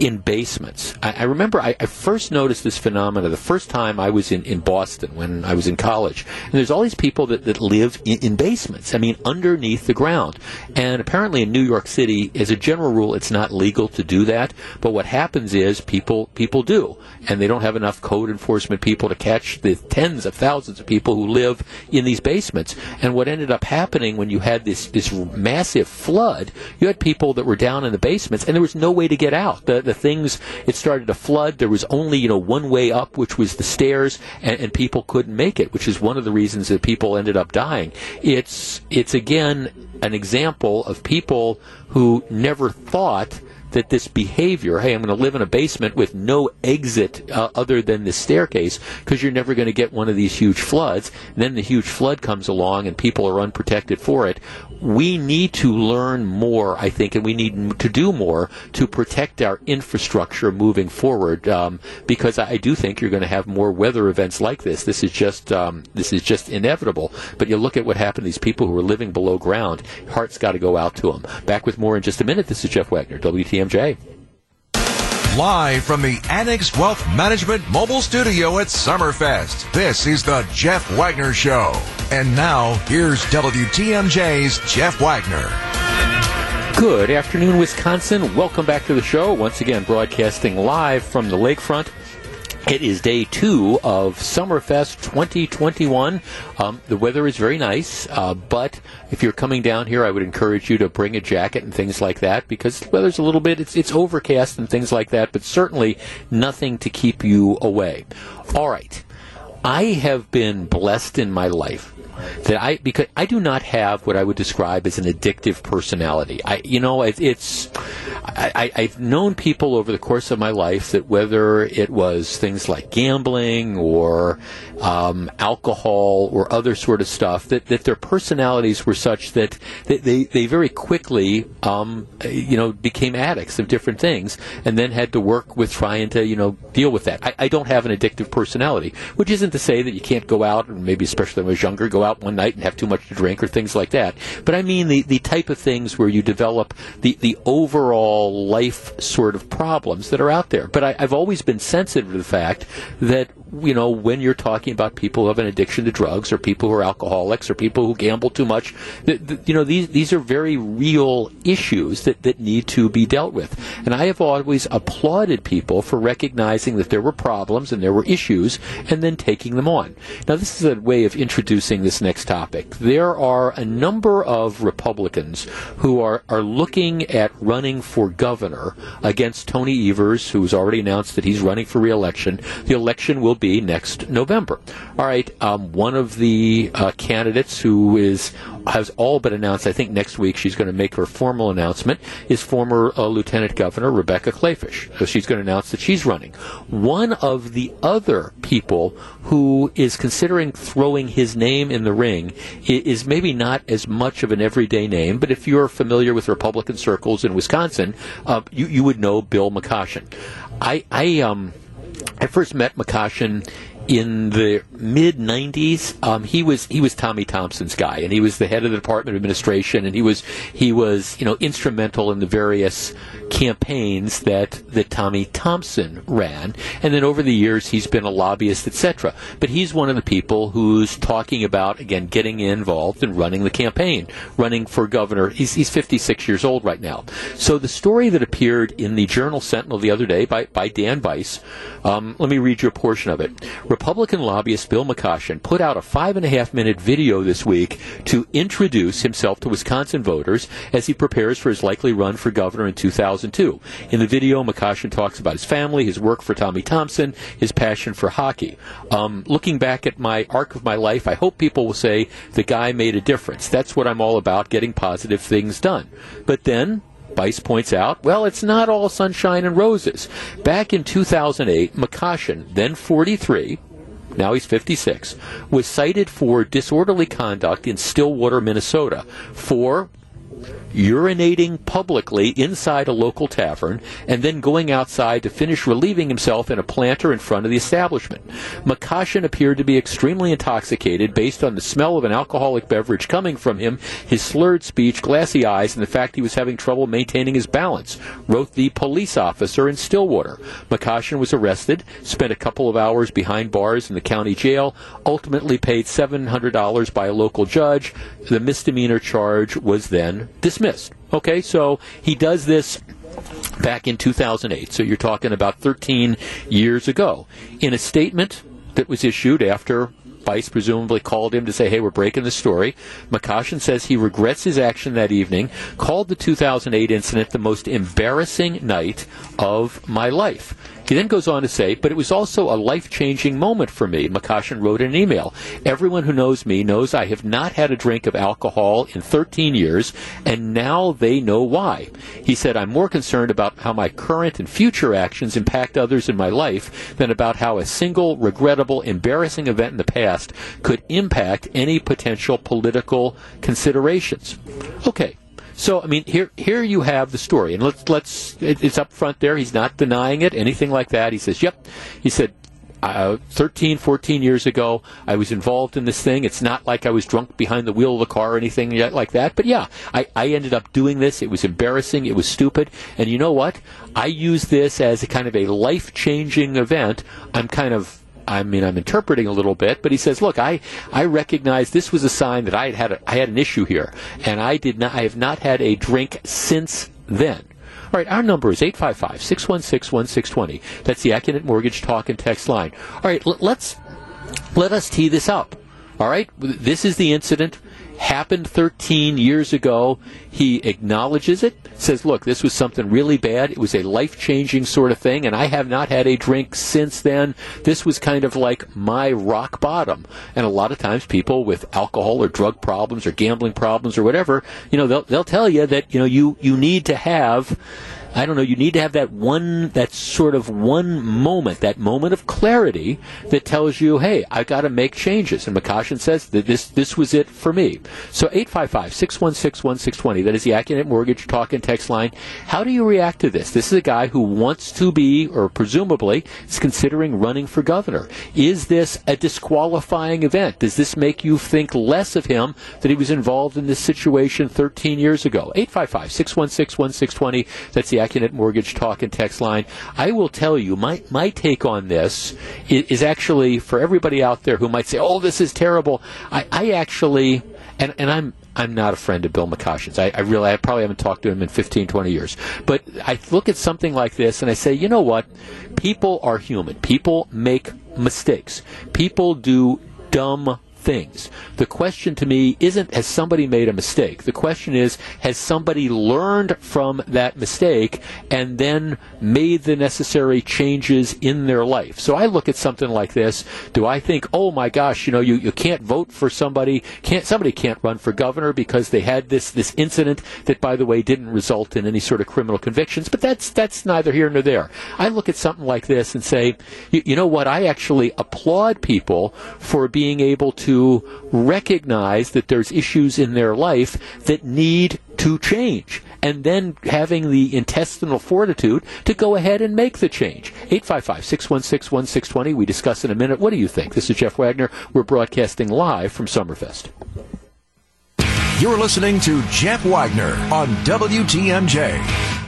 in basements. I, I remember I, I, first noticed this phenomena the first time I was in, in Boston when I was in college. And there's all these people that, that live in, in basements, I mean, underneath the ground. And apparently in New York City, as a general rule, it's not legal to do that. But what happens is people, people do. And they don't have enough code enforcement people to catch the tens of thousands of people who live in these basements. And what ended up happening when you had this, this massive flood, you had people that were down in the basements and there was no way to get out. The, the things, it started to flood. There was only, you know, one way up, which was the stairs, and, and people couldn't make it, which is one of the reasons that people ended up dying. It's, it's again an example of people who never thought that this behavior, hey, I'm going to live in a basement with no exit uh, other than the staircase because you're never going to get one of these huge floods. And then the huge flood comes along and people are unprotected for it. We need to learn more, I think, and we need to do more to protect our infrastructure moving forward um, because I do think you're going to have more weather events like this. This is just um, this is just inevitable. But you look at what happened to these people who are living below ground. Heart's got to go out to them. Back with more in just a minute. This is Jeff Wagner, WTM. KMJ. Live from the Annex Wealth Management Mobile Studio at Summerfest, this is the Jeff Wagner Show. And now, here's WTMJ's Jeff Wagner. Good afternoon, Wisconsin. Welcome back to the show. Once again, broadcasting live from the lakefront it is day two of Summerfest 2021. Um, the weather is very nice, uh, but if you're coming down here, I would encourage you to bring a jacket and things like that because the weather's a little bit, it's, it's overcast and things like that, but certainly nothing to keep you away. All right. I have been blessed in my life that I because I do not have what I would describe as an addictive personality. I you know it, it's I, have known people over the course of my life that whether it was things like gambling or um, alcohol or other sort of stuff, that, that their personalities were such that, that they, they very quickly, um, you know, became addicts of different things and then had to work with trying to, you know, deal with that. I, I don't have an addictive personality, which isn't to say that you can't go out, and maybe especially when I was younger, go out one night and have too much to drink or things like that. But I mean the, the type of things where you develop the, the overall life sort of problems that are out there. But I, I've always been sensitive to the fact that you know, when you're talking about people who have an addiction to drugs or people who are alcoholics or people who gamble too much, you know, these, these are very real issues that, that need to be dealt with. And I have always applauded people for recognizing that there were problems and there were issues and then taking them on. Now, this is a way of introducing this next topic. There are a number of Republicans who are, are looking at running for governor against Tony Evers, who's already announced that he's running for reelection. The election will be next November. All right, um, one of the uh, candidates who is has all but announced. I think next week she's going to make her formal announcement. Is former uh, Lieutenant Governor Rebecca Kleefisch. So she's going to announce that she's running. One of the other people who is considering throwing his name in the ring is maybe not as much of an everyday name, but if you're familiar with Republican circles in Wisconsin, uh, you you would know Bill McCoshen. I I um I first met McCoshen in the mid 90s um, he was he was Tommy Thompson's guy and he was the head of the department of administration and he was he was you know instrumental in the various campaigns that that Tommy Thompson ran. And then over the years he's been a lobbyist etc but he's one of the people who's talking about again getting involved and running the campaign running for governor. He's, he's 56 years old right now. So the story that appeared in the Journal Sentinel the other day by, by Dan Bice um, let me read you a portion of it Republican lobbyist Bill McCoshen put out a five and a half minute video this week to introduce himself to Wisconsin voters as he prepares for his likely run for governor in 2002. In the video, McCoshen talks about his family, his work for Tommy Thompson, his passion for hockey. Um, looking back at my arc of my life, I hope people will say the guy made a difference. That's what I'm all about, getting positive things done. But then, Bice points out, well, it's not all sunshine and roses. Back in 2008, McCoshen, then 43, now he's 56, was cited for disorderly conduct in Stillwater, Minnesota for urinating publicly inside a local tavern, and then going outside to finish relieving himself in a planter in front of the establishment. McCoshen appeared to be extremely intoxicated based on the smell of an alcoholic beverage coming from him, his slurred speech, glassy eyes, and the fact he was having trouble maintaining his balance, wrote the police officer in Stillwater. McCoshen was arrested, spent a couple of hours behind bars in the county jail, ultimately paid $700 by a local judge. The misdemeanor charge was then dismissed. Okay, so he does this back in 2008. So you're talking about 13 years ago. In a statement that was issued after Bice presumably called him to say, hey, we're breaking the story. McCoshen says he regrets his action that evening, called the 2008 incident the most embarrassing night of my life. He then goes on to say, but it was also a life changing moment for me. McCoshen wrote in an email. Everyone who knows me knows I have not had a drink of alcohol in 13 years, and now they know why. He said, I'm more concerned about how my current and future actions impact others in my life than about how a single, regrettable, embarrassing event in the past could impact any potential political considerations. Okay. So I mean, here here you have the story, and let's let's it, it's up front there. He's not denying it, anything like that. He says, "Yep." He said, uh, 13, 14 years ago, I was involved in this thing. It's not like I was drunk behind the wheel of the car or anything like that. But yeah, I, I ended up doing this. It was embarrassing. It was stupid. And you know what? I use this as a kind of a life changing event. I'm kind of I mean, I'm interpreting a little bit, but he says, "Look, I I recognize this was a sign that I had had a, I had an issue here, and I did not I have not had a drink since then." All right, our number is 855 616 1620. That's the Accunet Mortgage Talk and Text line. All right, let's let us tee this up. All right, this is the incident happened 13 years ago. He acknowledges it, says, look, this was something really bad. It was a life changing sort of thing, and I have not had a drink since then. This was kind of like my rock bottom. And a lot of times people with alcohol or drug problems or gambling problems or whatever, you know, they'll, they'll tell you that, you know, you, you need to have I don't know, you need to have that one, that sort of one moment, that moment of clarity that tells you, hey, I've got to make changes. And McCoshen says that this, this was it for me. So 855-616-1620, that is the Accunet Mortgage Talk and Text line. How do you react to this? This is a guy who wants to be, or presumably, is considering running for governor. Is this a disqualifying event? Does this make you think less of him that he was involved in this situation 13 years ago? 855-616-1620, that's the Accunet Mortgage Talk and Text line. I will tell you, my, my take on this is, is actually for everybody out there who might say, oh, this is terrible. I, I actually, and, and I'm, I'm not a friend of Bill McCoshen's. I, I really, I probably haven't talked to him in 15, 20 years. But I look at something like this and I say, you know what? People are human. People make mistakes. People do dumb things. The question to me isn't has somebody made a mistake? The question is has somebody learned from that mistake and then made the necessary changes in their life? So I look at something like this. Do I think, oh my gosh, you know, you, you can't vote for somebody, can't somebody can't run for governor because they had this this incident that by the way didn't result in any sort of criminal convictions, but that's that's neither here nor there. I look at something like this and say, you, you know what, I actually applaud people for being able to to recognize that there's issues in their life that need to change and then having the intestinal fortitude to go ahead and make the change. 855-616-1620. We discuss in a minute. What do you think? This is Jeff Wagner. We're broadcasting live from Summerfest. You're listening to Jeff Wagner on WTMJ.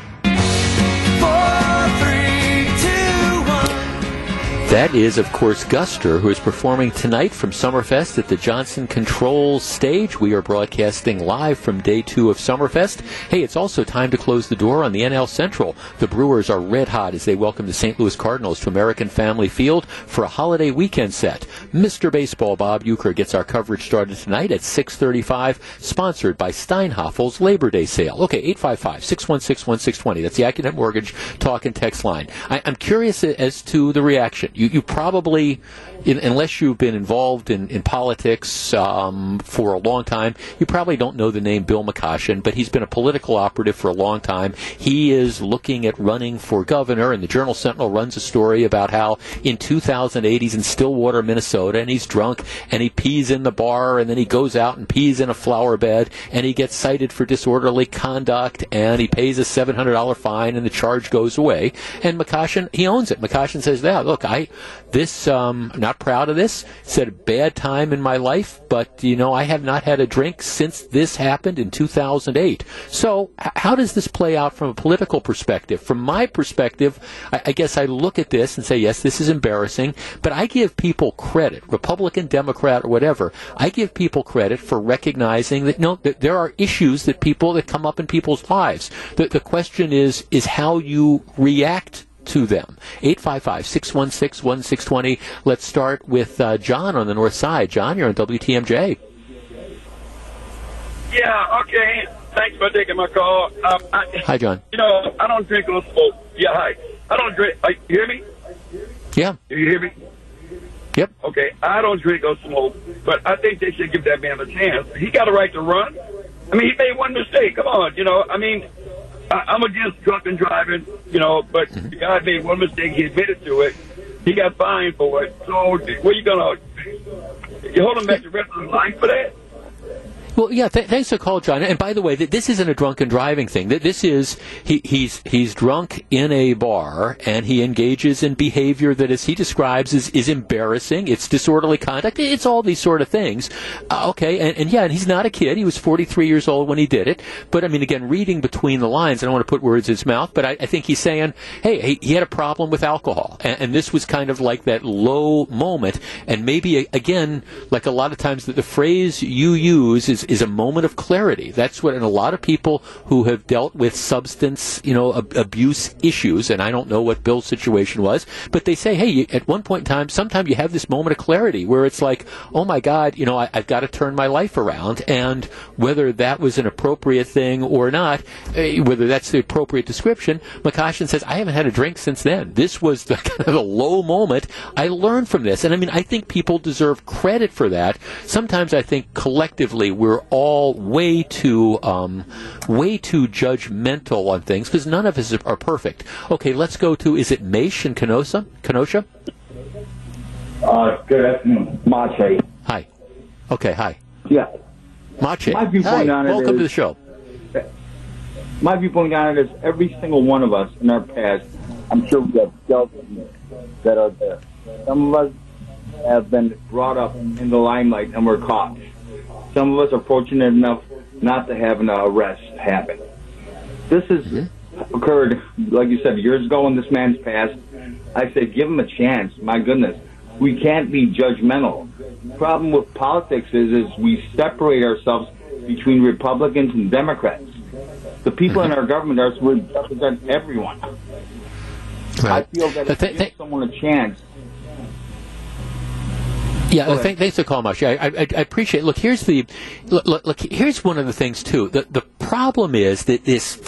That is, of course, Guster, who is performing tonight from Summerfest at the Johnson Controls stage. We are broadcasting live from day two of Summerfest. Hey, it's also time to close the door on the NL Central. The Brewers are red hot as they welcome the St. Louis Cardinals to American Family Field for a holiday weekend set. Mr. Baseball Bob Uecker gets our coverage started tonight at 6:35, sponsored by Steinhafel's Labor Day Sale. Okay, 855-616-1620. That's the Accunet Mortgage talk and text line. I, I'm curious as to the reaction. You, you probably, in, unless you've been involved in, in politics um, for a long time, you probably don't know the name Bill McCoshen, but he's been a political operative for a long time. He is looking at running for governor, and the Journal Sentinel runs a story about how in 2008 he's in Stillwater, Minnesota, and he's drunk, and he pees in the bar, and then he goes out and pees in a flower bed, and he gets cited for disorderly conduct, and he pays a $700 fine, and the charge goes away. And McCoshen, he owns it. McCoshen says, "Yeah, look, I this um, I'm not proud of this. It's a bad time in my life, but you know I have not had a drink since this happened in 2008. So h- how does this play out from a political perspective? From my perspective, I, I guess I look at this and say, yes, this is embarrassing, but I give people credit, Republican, Democrat, or whatever. I give people credit for recognizing that no, that there are issues that people that come up in people's lives. The, the question is is how you react to them. 855-616-1620. Let's start with uh, John on the north side. John, you're on WTMJ. Yeah, okay. Thanks for taking my call. Um, I, Hi, John. You know, I don't drink or smoke. Yeah, hi. I don't drink. Uh, you hear me? Yeah. Do you hear me? Yep. Okay, I don't drink or smoke, but I think they should give that man a chance. He got a right to run. I mean, he made one mistake. Come on, you know. I mean, I'm against drunk and driving, you know, but mhm. the guy made one mistake. He admitted to it. He got fined for it. So, what are you gonna? You hold him back the rest of his life for that? Well, yeah. Th- thanks for the call, John. And by the way, th- this isn't a drunken driving thing. Th- This is he, he's he's drunk in a bar and he engages in behavior that, as he describes, is is embarrassing. It's disorderly conduct. It's all these sort of things. Uh, okay, and, and yeah, and he's not a kid. He was 43 years old when he did it. But I mean, again, reading between the lines, I don't want to put words in his mouth, but I, I think he's saying, hey, he, he had a problem with alcohol, and, and this was kind of like that low moment. And maybe again, like a lot of times, that the phrase you use is is a moment of clarity. That's what, and a lot of people who have dealt with substance, you know, ab- abuse issues, and I don't know what Bill's situation was, but they say, hey, you, at one point in time, sometimes you have this moment of clarity where it's like, oh my God, you know, I, I've got to turn my life around, and whether that was an appropriate thing or not, eh, whether that's the appropriate description, McCoshen says, I haven't had a drink since then. This was the *laughs* kind of a low moment. I learned from this, and I mean, I think people deserve credit for that. Sometimes I think collectively we're all way too, um, way too judgmental on things because none of us are perfect. Okay, let's go to is it Maish in Kenosha? Kenosha? Uh, good afternoon, Mache. Hi. Okay, hi. Yeah, Mache. My viewpoint hi. on it Welcome is- to the show. my viewpoint on it is every single one of us in our past, I'm sure we have dealt with that are there. Some of us have been brought up in the limelight and we're caught. Some of us are fortunate enough not to have an arrest happen. This has occurred, like you said, years ago in this man's past. I said, give him a chance. My goodness, we can't be judgmental. Problem with politics is, is we separate ourselves between Republicans and Democrats. The people in our government are supposed to represent everyone. I feel that Uh, if th- th- give someone a chance, Yeah, thanks for calling, Marsha. I, I, I appreciate. Look, here's the look, look, look. Here's one of the things too. The the problem is that this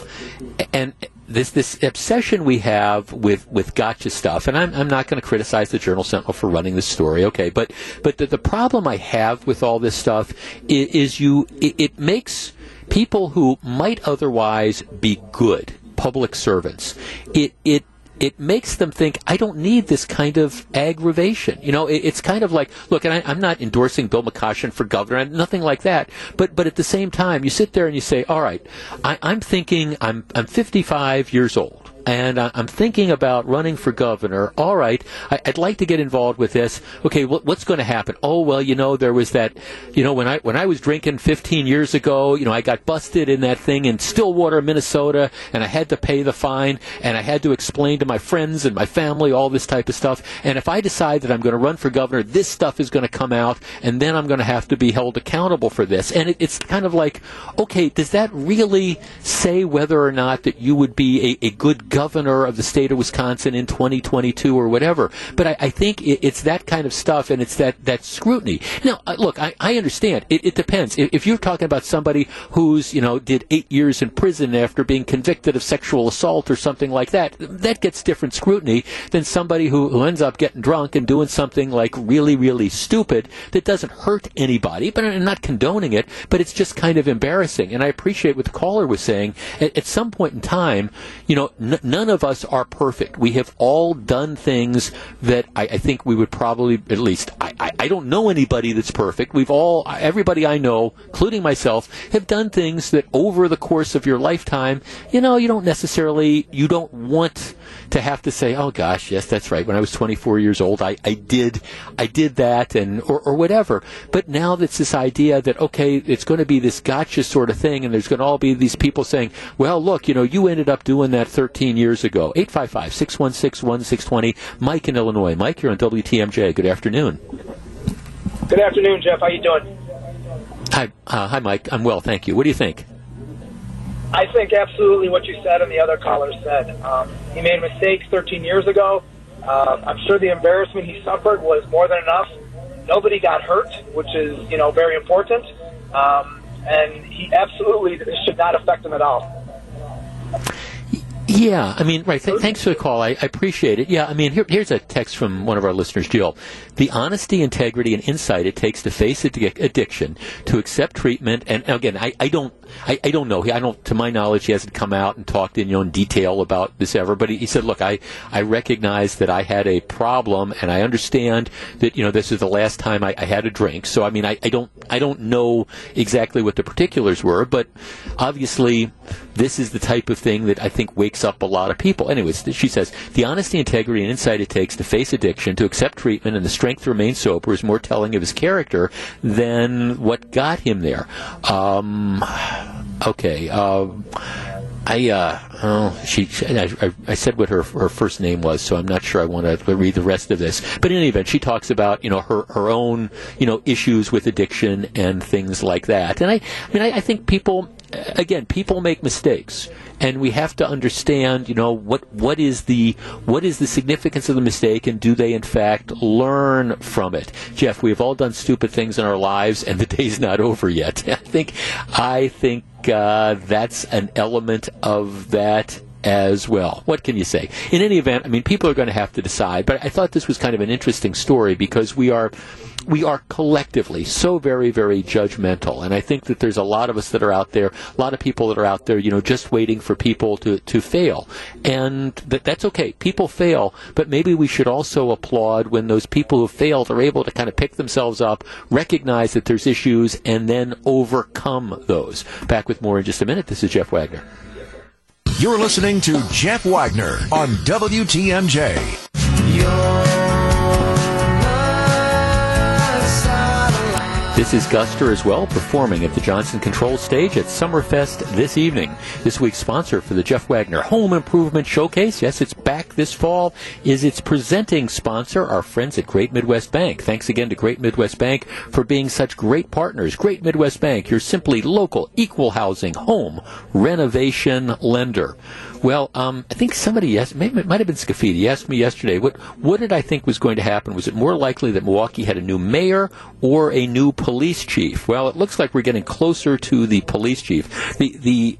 and this this obsession we have with with gotcha stuff. And I'm I'm not going to criticize the Journal Sentinel for running this story, okay? But but the, the problem I have with all this stuff is, is you it, it makes people who might otherwise be good public servants. It it it makes them think I don't need this kind of aggravation. You know, it, it's kind of like, look, and I, I'm not endorsing Bill McCoshen for governor, nothing like that. But but at the same time, you sit there and you say, all right, I, I'm thinking I'm I'm 55 years old. And I'm thinking about running for governor. All right, I- I'd like to get involved with this. Okay, what's going to happen? Oh well, you know, there was that. You know, when I when I was drinking 15 years ago, you know, I got busted in that thing in Stillwater, Minnesota, and I had to pay the fine, and I had to explain to my friends and my family all this type of stuff. And if I decide that I'm going to run for governor, this stuff is going to come out, and then I'm going to have to be held accountable for this. And it, it's kind of like, okay, does that really say whether or not that you would be a, a good governor of the state of Wisconsin in 2022 or whatever? But I, I think it, it's that kind of stuff, and it's that that scrutiny. Now, uh, look, I, I understand. It, it depends. If, if you're talking about somebody who's you know did eight years in prison after being convicted of sexual assault or something like that, that gets different scrutiny than somebody who, who ends up getting drunk and doing something like really, really stupid that doesn't hurt anybody. But I'm not condoning it, but it's just kind of embarrassing. And I appreciate what the caller was saying. At, at some point in time, you know, n- none of us are perfect. We have all done things that I, I think we would probably, at least, I, I, I don't know anybody that's perfect. We've all, everybody I know, including myself, have done things that over the course of your lifetime, you know, you don't necessarily, you don't want to have to say, oh gosh, yes, that's right. When I was 24 years old, I, I did, I did that and, or, or whatever. But now that's this idea that, okay, it's going to be this gotcha sort of thing and there's going to all be these people saying, well, look, you know, you ended up doing that 13 years ago. 855-616-1620. Mike in Illinois. Mike, you're on WTMJ. Good afternoon. Good afternoon, Jeff. How you doing? Hi, uh, hi, Mike. I'm well, thank you. What do you think? I think absolutely what you said and the other callers said. Um, he made mistakes 13 years ago. Uh, I'm sure the embarrassment he suffered was more than enough. Nobody got hurt, which is you know very important. Um, and he absolutely should not affect him at all. Yeah, I mean, right. Th- thanks for the call. I, I appreciate it. Yeah, I mean, here, here's a text from one of our listeners, Jill. The honesty, integrity, and insight it takes to face addic- addiction, to accept treatment, and again, I, I don't, I, I don't know. I don't, to my knowledge, he hasn't come out and talked in, you know, in detail about this ever. But he, he said, look, I, I recognize that I had a problem, and I understand that, you know, this is the last time I, I had a drink. So, I mean, I, I don't, I don't know exactly what the particulars were, but obviously, this is the type of thing that I think wakes up a lot of people. Anyways, she says the honesty, integrity, and insight it takes to face addiction, to accept treatment, and the strength to remain sober is more telling of his character than what got him there. Um, okay. Um, I uh, oh, she, she I, I, said what her her first name was, so I'm not sure I want to read the rest of this. But in any event, she talks about you know her her own you know issues with addiction and things like that. And I, I mean, I, I think people again, people make mistakes, and we have to understand, you know, what what is the what is the significance of the mistake, and do they in fact learn from it? Jeff, we have all done stupid things in our lives, and the *laughs* day's not over yet. *laughs* I think I think uh, that's an element of that as well. What can you say? In any event, I mean, people are going to have to decide. But I thought this was kind of an interesting story because we are we are collectively so very, very judgmental. And I think that there's a lot of us that are out there, a lot of people that are out there, you know, just waiting for people to, to fail. And that, that's okay. People fail, but maybe we should also applaud when those people who failed are able to kind of pick themselves up, recognize that there's issues, and then overcome those. Back with more in just a minute. This is Jeff Wagner. You're listening to Jeff Wagner on WTMJ. This is Guster as well, performing at the Johnson Control Stage at Summerfest this evening. This week's sponsor for the Jeff Wagner Home Improvement Showcase, yes, it's back this fall, is its presenting sponsor, our friends at Great Midwest Bank. Thanks again to Great Midwest Bank for being such great partners. Great Midwest Bank, your simply local equal housing home renovation lender. Well, um, I think somebody, yes, maybe it might have been Scaffidi, asked me yesterday, what, what did I think was going to happen? Was it more likely that Milwaukee had a new mayor or a new police chief? Well, it looks like we're getting closer to the police chief. The, the,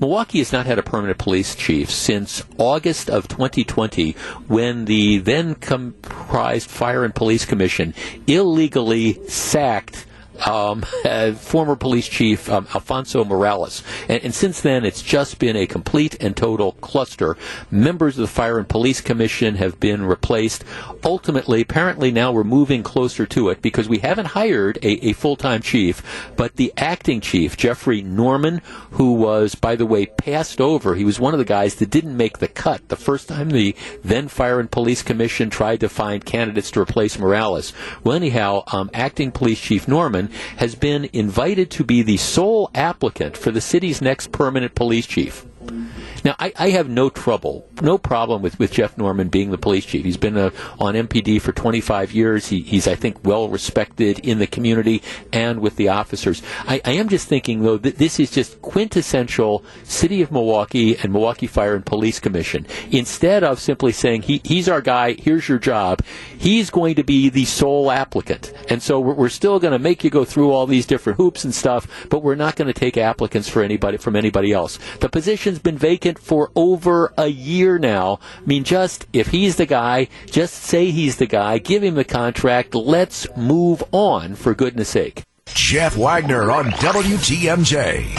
Milwaukee has not had a permanent police chief since August of 2020 when the then comprised Fire and Police Commission illegally sacked um, *laughs* uh, former police chief um, Alfonso Morales. And, and, since then, it's just been a complete and total cluster. Members of the Fire and Police Commission have been replaced. Ultimately, apparently now we're moving closer to it because we haven't hired a, a full-time chief, but the acting chief, Jeffrey Norman, who was, by the way, passed over. He was one of the guys that didn't make the cut the first time the then Fire and Police Commission tried to find candidates to replace Morales. Well, anyhow, um, acting police chief Norman has been invited to be the sole applicant for the city's next permanent police chief. Now, I, I, have no trouble, no problem with, with Jeff Norman being the police chief. He's been a, on MPD for 25 years. He, he's, I think, well respected in the community and with the officers. I, I am just thinking, though, that this is just quintessential City of Milwaukee and Milwaukee Fire and Police Commission. Instead of simply saying, he, he's our guy, here's your job, he's going to be the sole applicant. And so we're, we're still going to make you go through all these different hoops and stuff, but we're not going to take applicants for anybody from anybody else. The position's been vacant vacant for over a year now. I mean, just if he's the guy, just say he's the guy, give him the contract. Let's move on, for goodness sake. Jeff Wagner on WTMJ.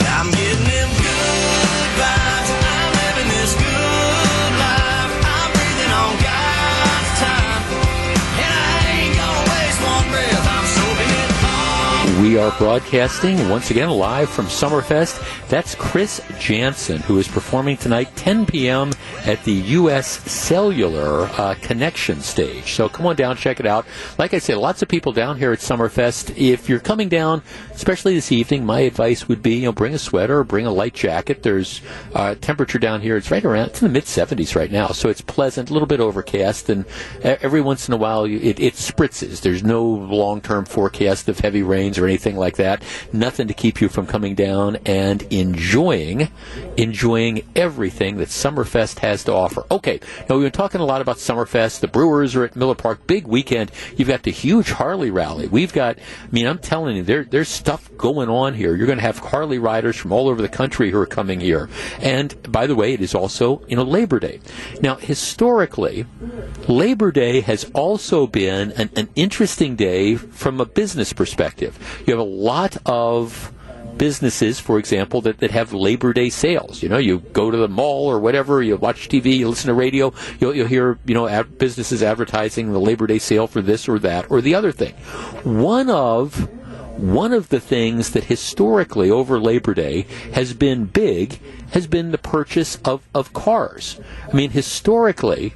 We are broadcasting once again live from Summerfest. That's Chris Janson, who is performing tonight, 10 p.m. at the U.S. Cellular uh, Connection stage. So come on down, check it out. Like I said, lots of people down here at Summerfest. If you're coming down, especially this evening, my advice would be, you know, bring a sweater or bring a light jacket. There's uh, temperature down here. It's right around, it's in the mid 70s right now, so it's pleasant, a little bit overcast, and every once in a while it, it spritzes. There's no long-term forecast of heavy rains or anything like that. Nothing to keep you from coming down and enjoying enjoying everything that Summerfest has to offer. Okay, now we've been talking a lot about Summerfest. The Brewers are at Miller Park, big weekend. You've got the huge Harley rally. We've got, I mean, I'm telling you, there, there's stuff going on here. You're going to have Harley riders from all over the country who are coming here. And by the way, it is also, you know, Labor Day. Now, historically, Labor Day has also been an, an interesting day from a business perspective. You have a lot of businesses, for example, that, that have Labor Day sales. You know, you go to the mall or whatever, you watch TV, you listen to radio, you'll, you'll hear, you know, ad- businesses advertising the Labor Day sale for this or that or the other thing. One of one of the things that historically over Labor Day has been big has been the purchase of, of cars. I mean, historically,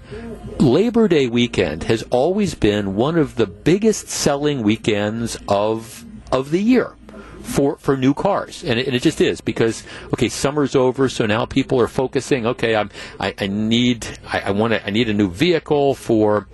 Labor Day weekend has always been one of the biggest selling weekends of of the year for for new cars, and it, and it, just is because okay, summer's over, so now people are focusing. Okay, I'm I, I need I, I want I need a new vehicle for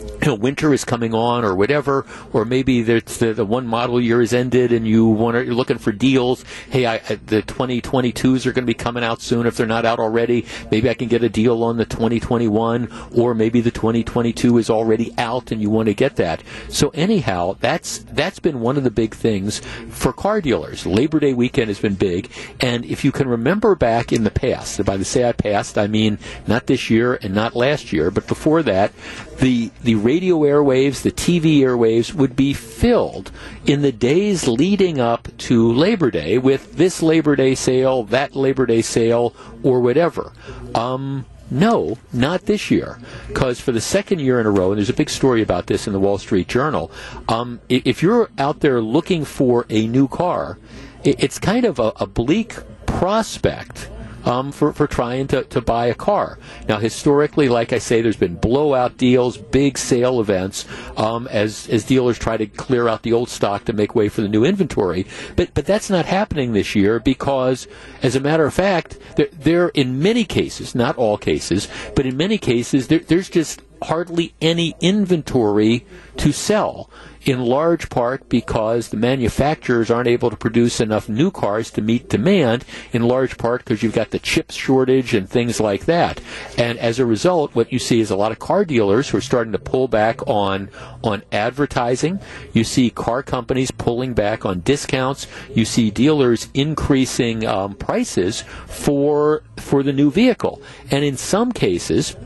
you know, winter is coming on or whatever, or maybe the, the one model year is ended and you want to, you're looking for deals. Hey, I, the 2022s are going to be coming out soon if they're not out already. Maybe I can get a deal on the 2021, or maybe the 2022 is already out and you want to get that. So anyhow, that's that's been one of the big things for car dealers. Labor Day weekend has been big, and if you can remember back in the past, by the say I passed, I mean not this year and not last year, but before that, the the radio airwaves, the TV airwaves would be filled in the days leading up to Labor Day with this Labor Day sale, that Labor Day sale, or whatever. Um, no, not this year. Because for the second year in a row, and there's a big story about this in the Wall Street Journal, um, if you're out there looking for a new car, it's kind of a, a bleak prospect um, for, for trying to, to buy a car. Now, historically, like I say, there's been blowout deals, big sale events um, as, as dealers try to clear out the old stock to make way for the new inventory. But, but that's not happening this year because, as a matter of fact, there, there in many cases, not all cases, but in many cases, there, there's just hardly any inventory to sell in large part because the manufacturers aren't able to produce enough new cars to meet demand, in large part because you've got the chip shortage and things like that. And as a result, what you see is a lot of car dealers who are starting to pull back on, on advertising. You see car companies pulling back on discounts. You see dealers increasing um, prices for, for the new vehicle. And in some cases,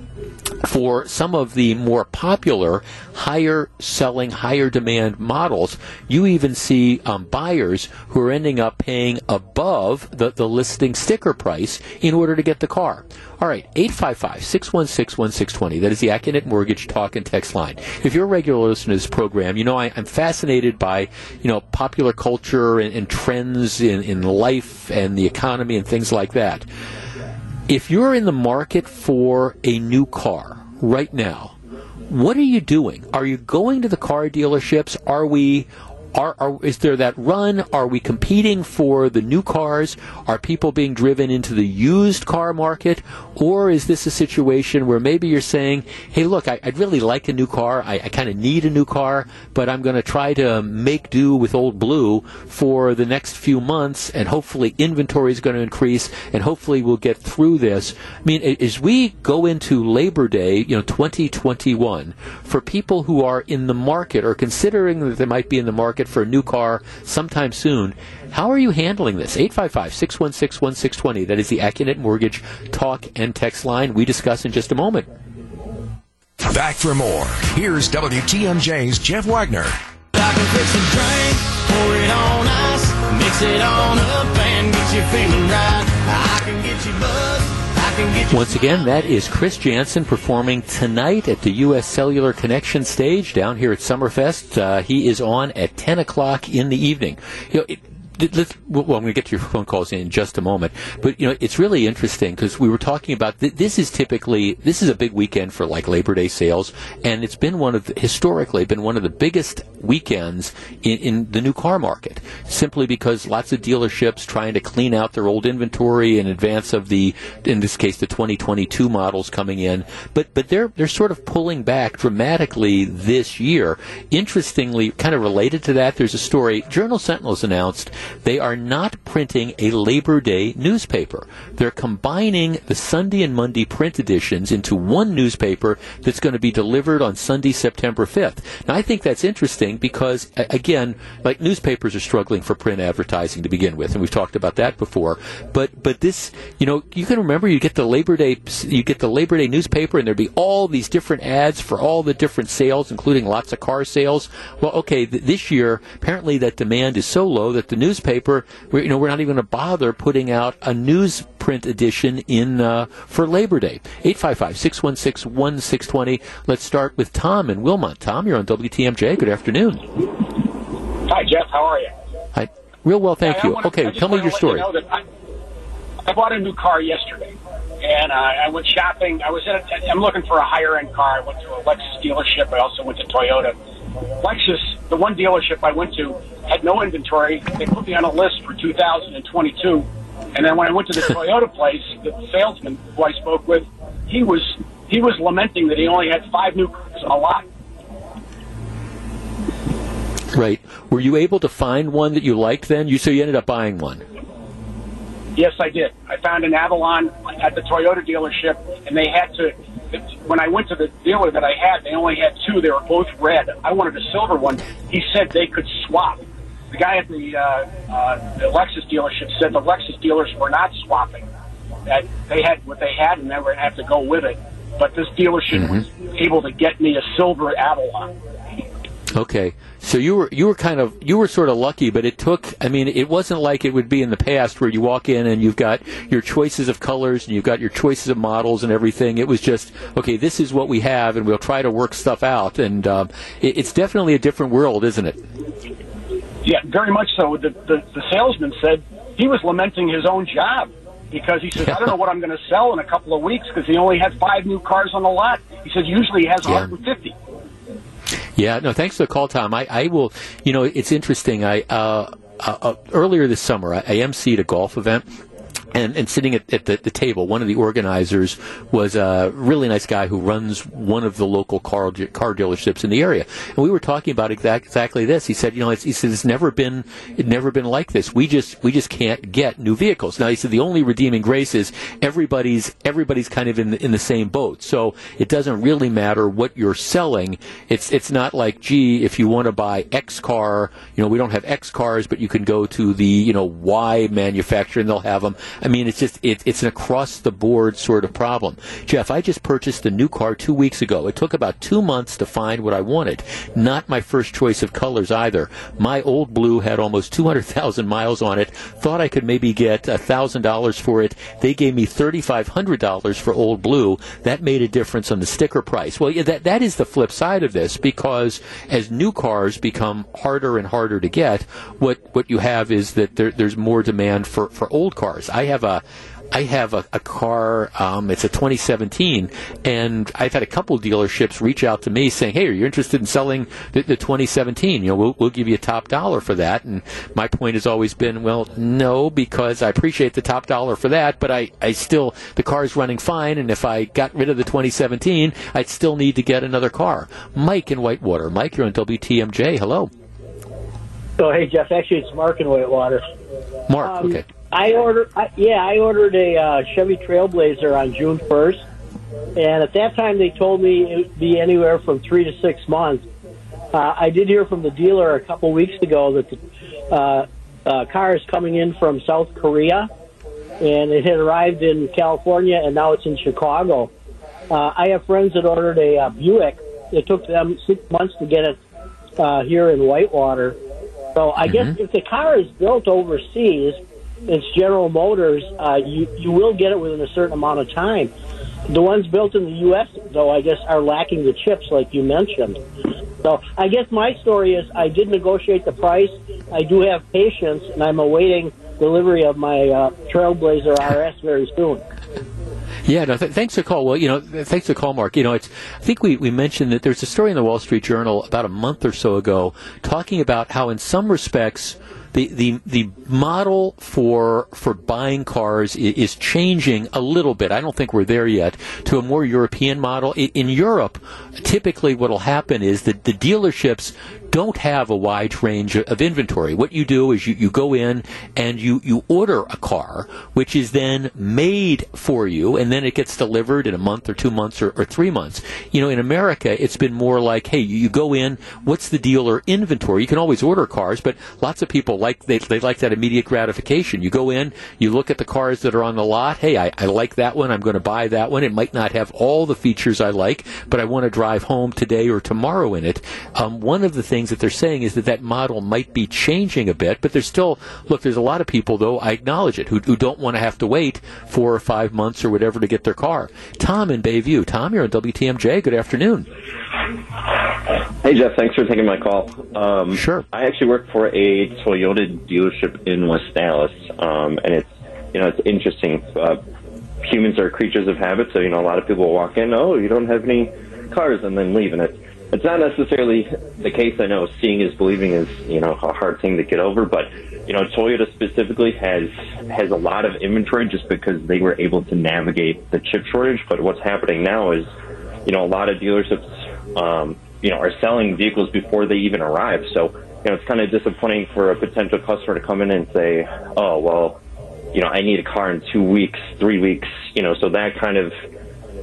for some of the more popular, higher selling, higher demand models, you even see um, buyers who are ending up paying above the, the listing sticker price in order to get the car. All right, 855 616 1620. That is the Accunet Mortgage Talk and Text line. If you're a regular listener to this program, you know I, am fascinated by you know popular culture and, and trends in, in life and the economy and things like that. If you're in the market for a new car right now, what are you doing? Are you going to the car dealerships? Are we are, are, is there that run? Are we competing for the new cars? Are people being driven into the used car market? Or is this a situation where maybe you're saying, hey, look, I, would really like a new car. I, I kind of need a new car, but I'm going to try to make do with old blue for the next few months, and hopefully inventory is going to increase, and hopefully we'll get through this. I mean, as we go into Labor Day, you know, 2021, for people who are in the market or considering that they might be in the market market for a new car sometime soon. How are you handling this? 855 616 1620. That is the Accunet Mortgage talk and text line. We discuss in just a moment. Back for more. Here's WTMJ's Jeff Wagner. I can fix a drink, pour it on ice, mix it on up and get you feeling right. I can get you buzzed. Once again, that is Chris Janson performing tonight at the U.S. Cellular Connection stage down here at Summerfest. Uh, he is on at 10 o'clock in the evening. You know, it, let's, well, I'm going to get to your *laughs* phone calls in just a moment, but you know it's really interesting because we were talking about th- this is typically this is a big weekend for like Labor Day sales, and it's been one of the, historically been one of the biggest weekends in, in the new car market, simply because lots of dealerships trying to clean out their old inventory in advance of the in this case the 2022 models coming in, but but they're they're sort of pulling back dramatically this year. Interestingly, kind of related to that, there's a story Journal Sentinel's announced they are not printing a Labor Day newspaper. They're combining the Sunday and Monday print editions into one newspaper that's going to be delivered on Sunday, September 5th. Now, I think that's interesting because, again, like newspapers are struggling for print advertising to begin with, and we've talked about that before. But but this, you know, you can remember you get the Labor Day you get the Labor Day newspaper, and there'd be all these different ads for all the different sales, including lots of car sales. Well, okay, th- this year apparently that demand is so low that the news newspaper, we're, you know, we're not even going to bother putting out a newsprint edition in uh, for Labor Day. 855-616-1620. Let's start with Tom in Wilmot. Tom, you're on WTMJ. Good afternoon. Hi, Jeff. How are you? Hi. Real well, thank you. Wanna, okay, tell me your story. You know I, I, bought a new car yesterday, and uh, I went shopping. I was in. A, I'm looking for a higher end car. I went to a Lexus dealership. I also went to Toyota. Lexus, the one dealership I went to, had no inventory. They put me on a list for 2022. And then when I went to the *laughs* Toyota place, the salesman who I spoke with, he was he was lamenting that he only had five new cars on a lot. Right. Were you able to find one that you liked then? You so you ended up buying one. Yes, I did. I found an Avalon at the Toyota dealership, and they had to when I went to the dealer that I had, they only had two. They were both red. I wanted a silver one. He said they could swap. The guy at the, uh, uh, the Lexus dealership said the Lexus dealers were not swapping. That they had what they had, and they were going to have to go with it. But this dealership mm-hmm. was able to get me a silver Avalon. Okay, so you were you were kind of you were sort of lucky, but it took. I mean, it wasn't like it would be in the past where you walk in and you've got your choices of colors and you've got your choices of models and everything. It was just okay. This is what we have, and we'll try to work stuff out. And um, it, it's definitely a different world, isn't it? Yeah, very much so. The the, the salesman said he was lamenting his own job because he says. I don't know what I'm going to sell in a couple of weeks because he only had five new cars on the lot. He says usually he has yeah. 150. Yeah, no, thanks for the call, Tom. I, I will, you know, it's interesting. I, uh, uh, uh earlier this summer, I, I emceed a golf event and, and sitting at, at the, the, table, one of the organizers was a really nice guy who runs one of the local car, car dealerships in the area. And we were talking about exact, exactly this. He said, you know, he said, it's never been, it never been like this. We just, we just can't get new vehicles. Now, he said the only redeeming grace is everybody's, everybody's kind of in the, in the same boat. So it doesn't really matter what you're selling. It's, it's not like, gee, if you want to buy X car, you know, we don't have X cars, but you can go to the, you know, Y manufacturer and they'll have them. I mean, it's just it, it's an across the board sort of problem. Jeff, I just purchased a new car two weeks ago. It took about two months to find what I wanted. Not my first choice of colors either. My old blue had almost 200,000 miles on it. Thought I could maybe get $1,000 for it. They gave me $3,500 for old blue. That made a difference on the sticker price. Well, yeah, that, that is the flip side of this because as new cars become harder and harder to get, what, what you have is that there, there's more demand for, for old cars. I have a I have a, a car. Um, it's a 2017, and I've had a couple dealerships reach out to me saying, "Hey, are you interested in selling the, the 2017? You know, we'll, we'll give you a top dollar for that." And my point has always been, "Well, no, because I appreciate the top dollar for that, but I, I still the car is running fine, and if I got rid of the 2017, I'd still need to get another car." Mike in Whitewater. Mike, you're on WTMJ. Hello. Oh, hey Jeff. Actually, it's Mark in Whitewater. Mark. Um, okay. I ordered, I, yeah, I ordered a uh, Chevy Trailblazer on June 1st, and at that time they told me it would be anywhere from three to six months. Uh, I did hear from the dealer a couple weeks ago that the uh, uh, car is coming in from South Korea, and it had arrived in California, and now it's in Chicago. Uh, I have friends that ordered a uh, Buick. It took them six months to get it uh, here in Whitewater. So I guess if the car is built overseas, it's General Motors, uh, you you will get it within a certain amount of time. The ones built in the U.S., though, I guess, are lacking the chips, like you mentioned. So I guess my story is I did negotiate the price. I do have patience, and I'm awaiting delivery of my uh, Trailblazer RS very soon. Yeah, no, th- thanks for call. Well, you know, th- thanks for call, Mark. You know, it's, I think we, we mentioned that there's a story in the Wall Street Journal about a month or so ago talking about how in some respects, the, the, the model for, for buying cars is, changing a little bit. I don't think we're there yet to a more European model. In Europe, typically what will happen is that the dealerships don't have a wide range of inventory. What you do is you, you go in and you, you order a car, which is then made for you, and then it gets delivered in a month or two months or, or three months. You know, in America, it's been more like, hey, you, go in, what's the dealer inventory? You can always order cars, but lots of people like they, they like that immediate gratification. You go in, you look at the cars that are on the lot. Hey, I, I like that one. I'm going to buy that one. It might not have all the features I like, but I want to drive home today or tomorrow in it. Um, one of the things that they're saying is that that model might be changing a bit, but there's still look. There's a lot of people, though I acknowledge it, who, who don't want to have to wait four or five months or whatever to get their car. Tom in Bayview. Tom, you're on WTMJ. Good afternoon. Hey Jeff, thanks for taking my call. Um, sure. I actually work for a Toyota dealership in West Allis, um, and it's you know it's interesting. Uh, humans are creatures of habit, so you know a lot of people walk in, oh, you don't have any cars, and then leave, and it's it's not necessarily the case. I know seeing is believing is you know a hard thing to get over, but you know Toyota specifically has has a lot of inventory just because they were able to navigate the chip shortage. But what's happening now is you know a lot of dealerships um, you know, are selling vehicles before they even arrive. So, you know, it's kind of disappointing for a potential customer to come in and say, oh, well, you know, I need a car in two weeks, three weeks, you know, so that kind of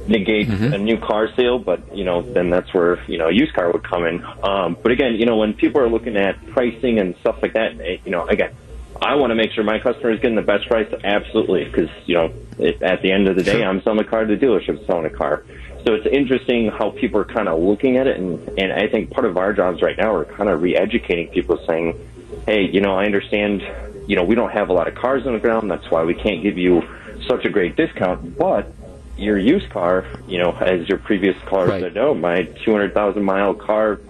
negates a new car sale, but, you know, then that's where, you know, a used car would come in. Um, but again, you know, when people are looking at pricing and stuff like that, eh, you know, again, I want to make sure my customer is getting the best price, absolutely, because, you know, it, at the end of the day, I'm selling a car to the dealership, selling a car. So it's interesting how people are kind of looking at it, and, and I think part of our jobs right now are kind of re-educating people, saying, "Hey, you know, I understand, you know, we don't have a lot of cars on the ground. That's why we can't give you such a great discount. But your used car, you know, as your previous caller Right. said, no, my two hundred thousand mile car,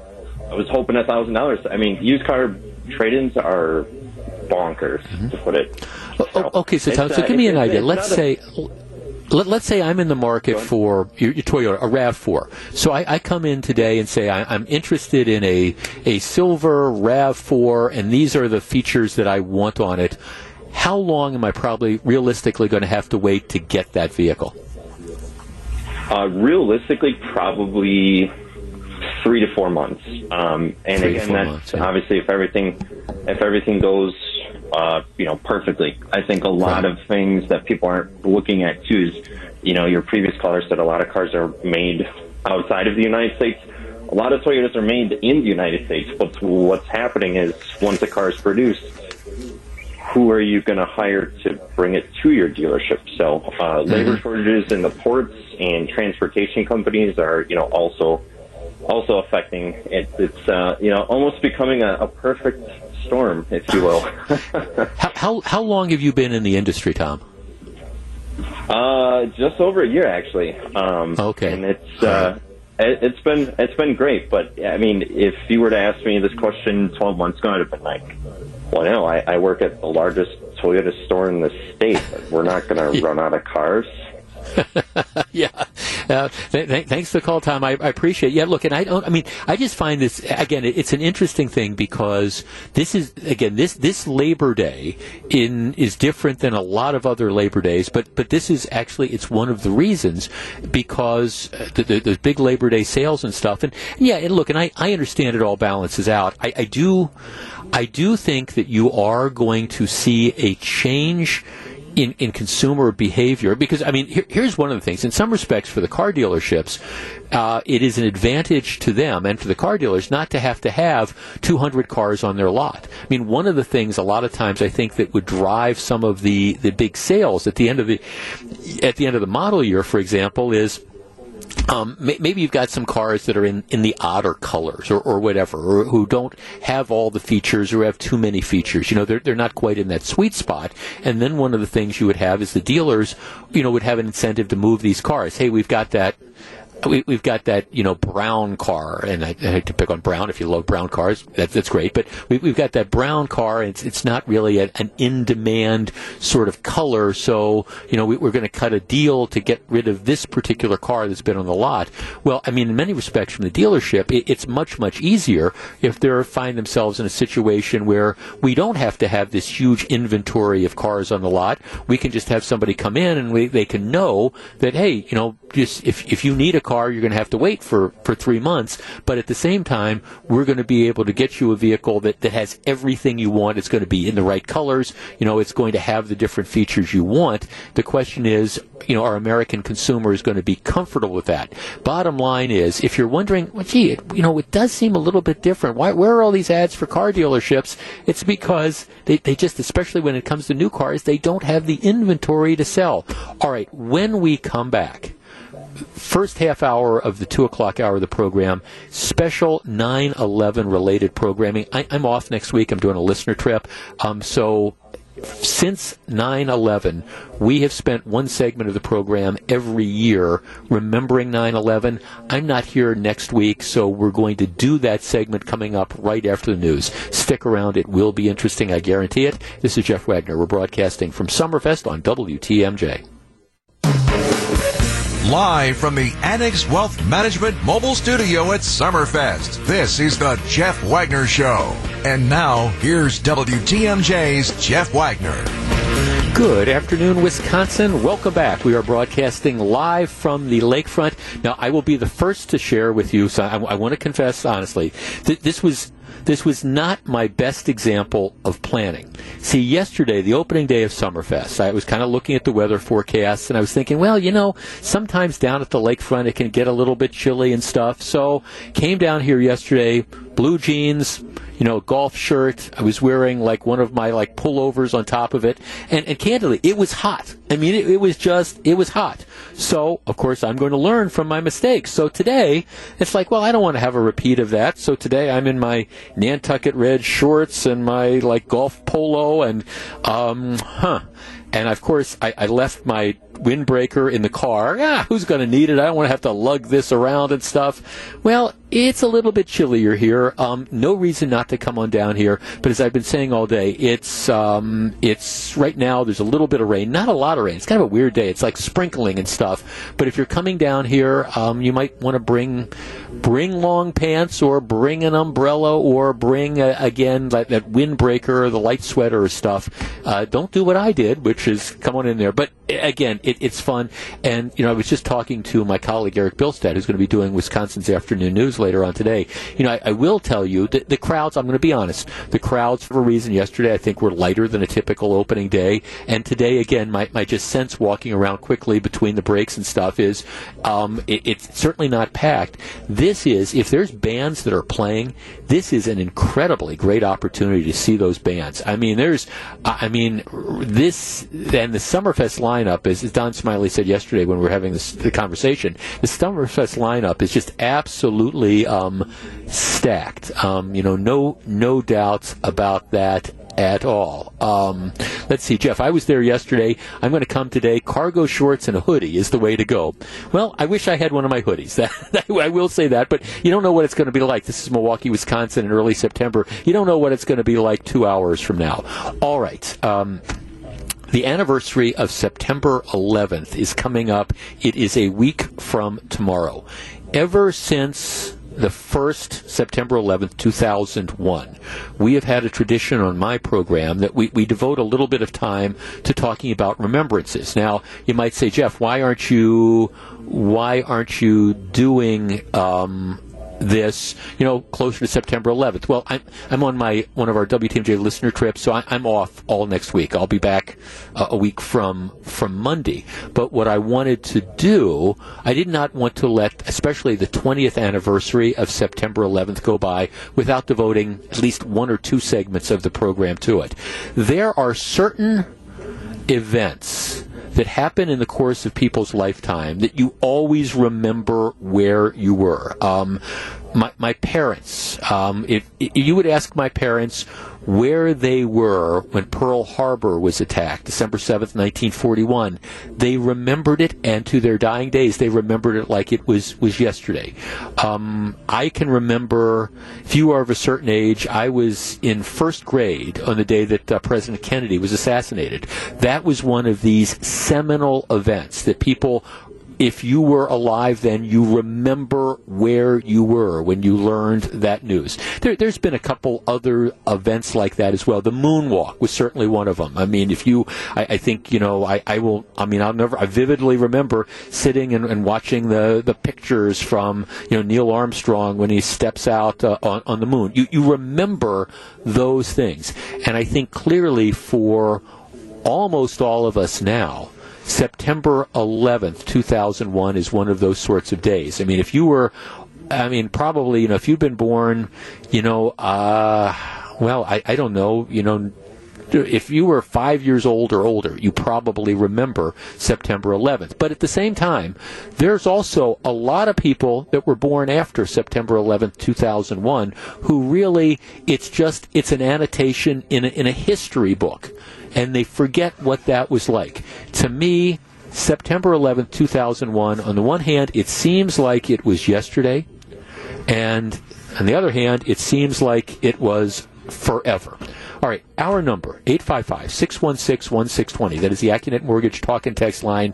I was hoping a thousand dollars. I mean, used car trade-ins are bonkers, to put it. Oh, okay, so Tom, so uh, give me an idea. Let's not a- say. Let, let's say I'm in the market for your, your Toyota, a RAV4. So I, I come in today and say I, I'm interested in a, a silver RAV4, and these are the features that I want on it. How long am I probably realistically going to have to wait to get that vehicle? Uh, realistically, probably three to four months. Um, and Three again, that's months, yeah. obviously if everything if everything goes uh, you know perfectly. I think a lot of things that people aren't looking at too is you know your previous caller said a lot of cars are made outside of the United States. A lot of Toyotas are made in the United States, but what's happening is once a car is produced, who are you going to hire to bring it to your dealership? So uh, labor shortages in the ports and transportation companies are, you know, also also affecting it. It's uh, you know almost becoming a, a perfect storm, if you will. *laughs* how, how how long have you been in the industry, Tom? Uh, just over a year actually. Um, okay. And it's uh, it, it's been it's been great, but I mean, if you were to ask me this question 12 months ago, I'd have been like, well, no, I, I work at the largest Toyota store in the state. We're not going *laughs* to run out of cars. *laughs* yeah. Uh, th- th- thanks for the call, Tom. I, I, appreciate. it. Yeah. Look, and I don't. I mean, I just find this again. It, it's an interesting thing because this is again this this Labor Day in is different than a lot of other Labor Days, but but this is actually it's one of the reasons because the, the, the big Labor Day sales and stuff. And, and yeah, and look, and I I understand it all balances out. I, I do. I do think that you are going to see a change in, in consumer behavior because I mean here, here's one of the things. In some respects for the car dealerships uh, it is an advantage to them and for the car dealers not to have to have 200 cars on their lot. I mean one of the things a lot of times I think that would drive some of the, the big sales at the end of the at the end of the model year for example is um, maybe you've got some cars that are in, in the odder colors or, or whatever, or who don't have all the features or have too many features. You know, they're, they're not quite in that sweet spot. And then one of the things you would have is the dealers, you know, would have an incentive to move these cars. Hey, we've got that we, have got that you know brown car, and I, I hate to pick on brown. If you love brown cars, that, that's great. But we, have got that brown car. And it's it's not really a, an in demand sort of color. So you know we, are going to cut a deal to get rid of this particular car that's been on the lot. Well, I mean, in many respects, from the dealership, it, it's much much easier if they find themselves in a situation where we don't have to have this huge inventory of cars on the lot. We can just have somebody come in and we, they can know that hey, you know, just if if you need a car car, you're going to have to wait for, for three months. But at the same time, we're going to be able to get you a vehicle that, that has everything you want. It's going to be in the right colors. You know, it's going to have the different features you want. The question is, you know, our American consumer is going to be comfortable with that. Bottom line is, if you're wondering, well, gee, it, you know, it does seem a little bit different. Why, where are all these ads for car dealerships? It's because they, they just, especially when it comes to new cars, they don't have the inventory to sell. All right, when we come back, first half hour of the 2 o'clock hour of the program, special 9 11 related programming. I, am off next week. I'm doing a listener trip. Um, so since 9 11, we have spent one segment of the program every year remembering 9 11. I'm not here next week, so we're going to do that segment coming up right after the news. Stick around, it will be interesting, I guarantee it. This is Jeff Wagner. We're broadcasting from Summerfest on WTMJ. Live from the Annex Wealth Management mobile studio at Summerfest, this is the Jeff Wagner Show. And now, here's WTMJ's Jeff Wagner. Good afternoon, Wisconsin. Welcome back. We are broadcasting live from the lakefront. Now, I will be the first to share with you, so I, I want to confess honestly, th- this was this was not my best example of planning. See, yesterday, the opening day of Summerfest, I was kind of looking at the weather forecasts and I was thinking, well, you know, sometimes down at the lakefront it can get a little bit chilly and stuff. So, came down here yesterday, blue jeans, you know, golf shirt. I was wearing like one of my like pullovers on top of it, and, and candidly, it was hot. I mean, it, it was just it was hot. So of course, I'm going to learn from my mistakes. So today, it's like, well, I don't want to have a repeat of that. So today, I'm in my Nantucket red shorts and my like golf polo, and um, huh. And of course, I, I left my windbreaker in the car. Ah, who's going to need it? I don't want to have to lug this around and stuff. Well, it's a little bit chillier here. Um, no reason not to come on down here. But as I've been saying all day, it's um, it's right now. There's a little bit of rain, not a lot of rain. It's kind of a weird day. It's like sprinkling and stuff. But if you're coming down here, um, you might want to bring bring long pants or bring an umbrella or bring again that, that windbreaker or the light sweater or stuff. Uh, don't do what I did, which is come on in there. But again, it, it's fun. And you know, I was just talking to my colleague Eric Bilstead, who's going to be doing Wisconsin's afternoon news later on today. You know, I, I will tell you that the crowds. I'm going to be honest. The crowds, for a reason, yesterday I think were lighter than a typical opening day, and today again, my, my just sense walking around quickly between the breaks and stuff is um, it, it's certainly not packed. This is if there's bands that are playing, this is an incredibly great opportunity to see those bands. I mean, there's, I mean, this and the Summerfest lineup, as, as Don Smiley said yesterday when we were having this the conversation, the Summerfest lineup is just absolutely um, stacked. Um, you know, no no doubts about that at all. Um, let's see, Jeff. I was there yesterday. I'm going to come today. Cargo shorts and a hoodie is the way to go. Well, I wish I had one of my hoodies. *laughs* I will say that, but you don't know what it's going to be like. This is Milwaukee, Wisconsin, in early September. You don't know what it's going to be like two hours from now. All right. Um, the anniversary of September 11th is coming up. It is a week from tomorrow. Ever since the first September 11th, 2001, we have had a tradition on my program that we, we devote a little bit of time to talking about remembrances. Now, you might say, Jeff, why aren't you, why aren't you doing, um, this, you know, closer to September 11th. Well, I'm, I'm on my one of our WTMJ listener trips, so I, am off all next week. I'll be back uh, a week from from Monday. But what I wanted to do, I did not want to let, especially the 20th anniversary of September 11th, go by without devoting at least one or two segments of the program to it. There are certain events that happen in the course of people's lifetime that you always remember where you were. Um, my, my parents, um, if, if you would ask my parents where they were when Pearl Harbor was attacked, December 7th, 1941. They remembered it, and to their dying days, they remembered it like it was, was yesterday. Um, I can remember, if you are of a certain age, I was in first grade on the day that uh, President Kennedy was assassinated. That was one of these seminal events that people if you were alive then, you remember where you were when you learned that news. There, has been a couple other events like that as well. The moonwalk was certainly one of them. I mean, if you, I, I think, you know, I, I, will, I mean, I'll never, I vividly remember sitting and, and, watching the, the pictures from, you know, Neil Armstrong when he steps out uh, on, on the moon. You, you remember those things. And I think clearly for almost all of us now, September 11th, 2001 is one of those sorts of days. I mean, if you were, I mean, probably, you know, if you've been born, you know, uh, well, I, I don't know, you know, if you were five years old or older, you probably remember September 11th. But at the same time, there's also a lot of people that were born after September 11th, 2001, who really, it's just, it's an annotation in a, in a history book and they forget what that was like. To me, September 11th, 2001, on the one hand, it seems like it was yesterday, and on the other hand, it seems like it was forever. All right, our number, 855-616-1620. That is the Accunet Mortgage Talk and Text line.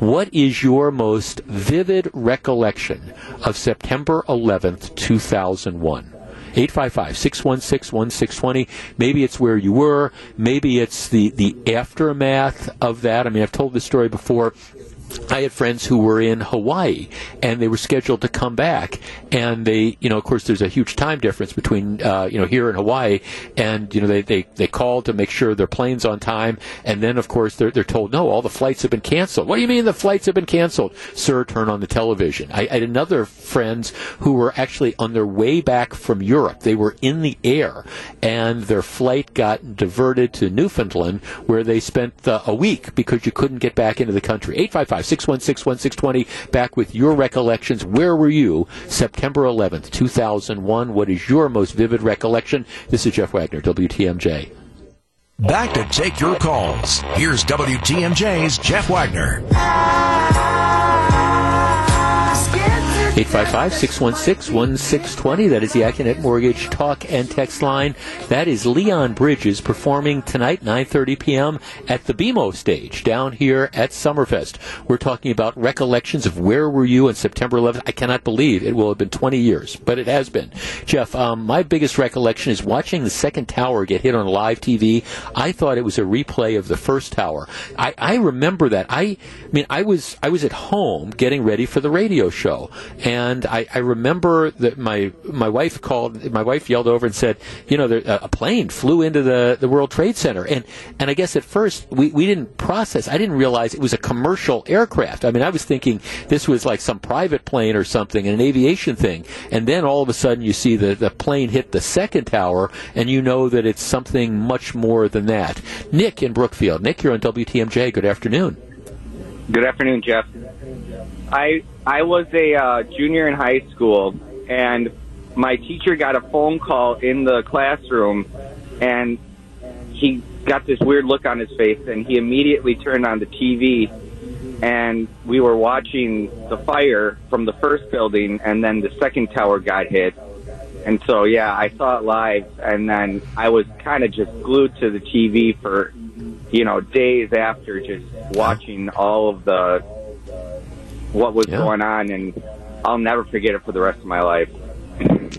What is your most vivid recollection of September 11th, 2001? 855 616 1620. Maybe it's where you were. Maybe it's the, the aftermath of that. I mean, I've told this story before. I had friends who were in Hawaii and they were scheduled to come back, and they, you know, of course, there's a huge time difference between, uh, you know, here in Hawaii, and you know, they, they they called to make sure their plane's on time, and then of course they're they're told no, all the flights have been canceled. What do you mean the flights have been canceled? Sir, turn on the television. I, I had another friends who were actually on their way back from Europe. They were in the air, and their flight got diverted to Newfoundland, where they spent uh, a week because you couldn't get back into the country. Eight five five 616 1620. Back with your recollections. Where were you September 11th, 2001? What is your most vivid recollection? This is Jeff Wagner, WTMJ. Back to take your calls. Here's WTMJ's Jeff Wagner. 855-616-1620. That is the Accunet Mortgage Talk and Text line. That is Leon Bridges performing tonight, 9.30 p.m. at the BMO stage down here at Summerfest. We're talking about recollections of where were you on September 11th. I cannot believe it will have been 20 years, but it has been. Jeff, um, my biggest recollection is watching the second tower get hit on live TV. I thought it was a replay of the first tower. I, I remember that. I, I mean, I was, I was at home getting ready for the radio show And I, I remember that my my wife called, my wife yelled over and said, you know, there, a plane flew into the, the World Trade Center. And, and I guess at first we, we didn't process, I didn't realize it was a commercial aircraft. I mean, I was thinking this was like some private plane or something, an aviation thing. And then all of a sudden you see the, the plane hit the second tower and you know that it's something much more than that. Nick in Brookfield. Nick, you're on WTMJ. Good afternoon. Good afternoon, Jeff. I I was a uh, junior in high school, and my teacher got a phone call in the classroom, and he got this weird look on his face, and he immediately turned on the TV, and we were watching the fire from the first building, and then the second tower got hit. And so, yeah, I saw it live, and then I was kind of just glued to the TV for, you know, days after, just watching all of the what was Yeah. going on, and I'll never forget it for the rest of my life.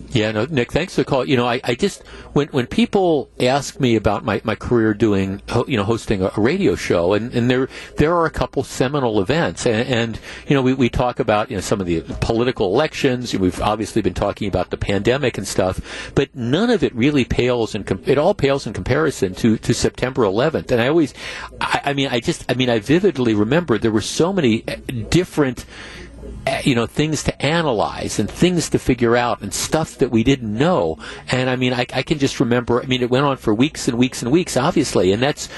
Yeah, no, Nick, thanks for the call. You know, I, I just when when people ask me about my, my career doing you know hosting a, radio show, and, and there there are a couple seminal events, and, and you know we, we talk about you know some of the political elections. We've obviously been talking about the pandemic and stuff, but none of it really pales in it all pales in comparison to to September 11th. And I always, I, I mean, I just I mean, I vividly remember there were so many uh, different you know things to analyze and things to figure out and stuff that we didn't know. And i mean I, I can just remember i mean it went on for weeks and weeks and weeks obviously. And that's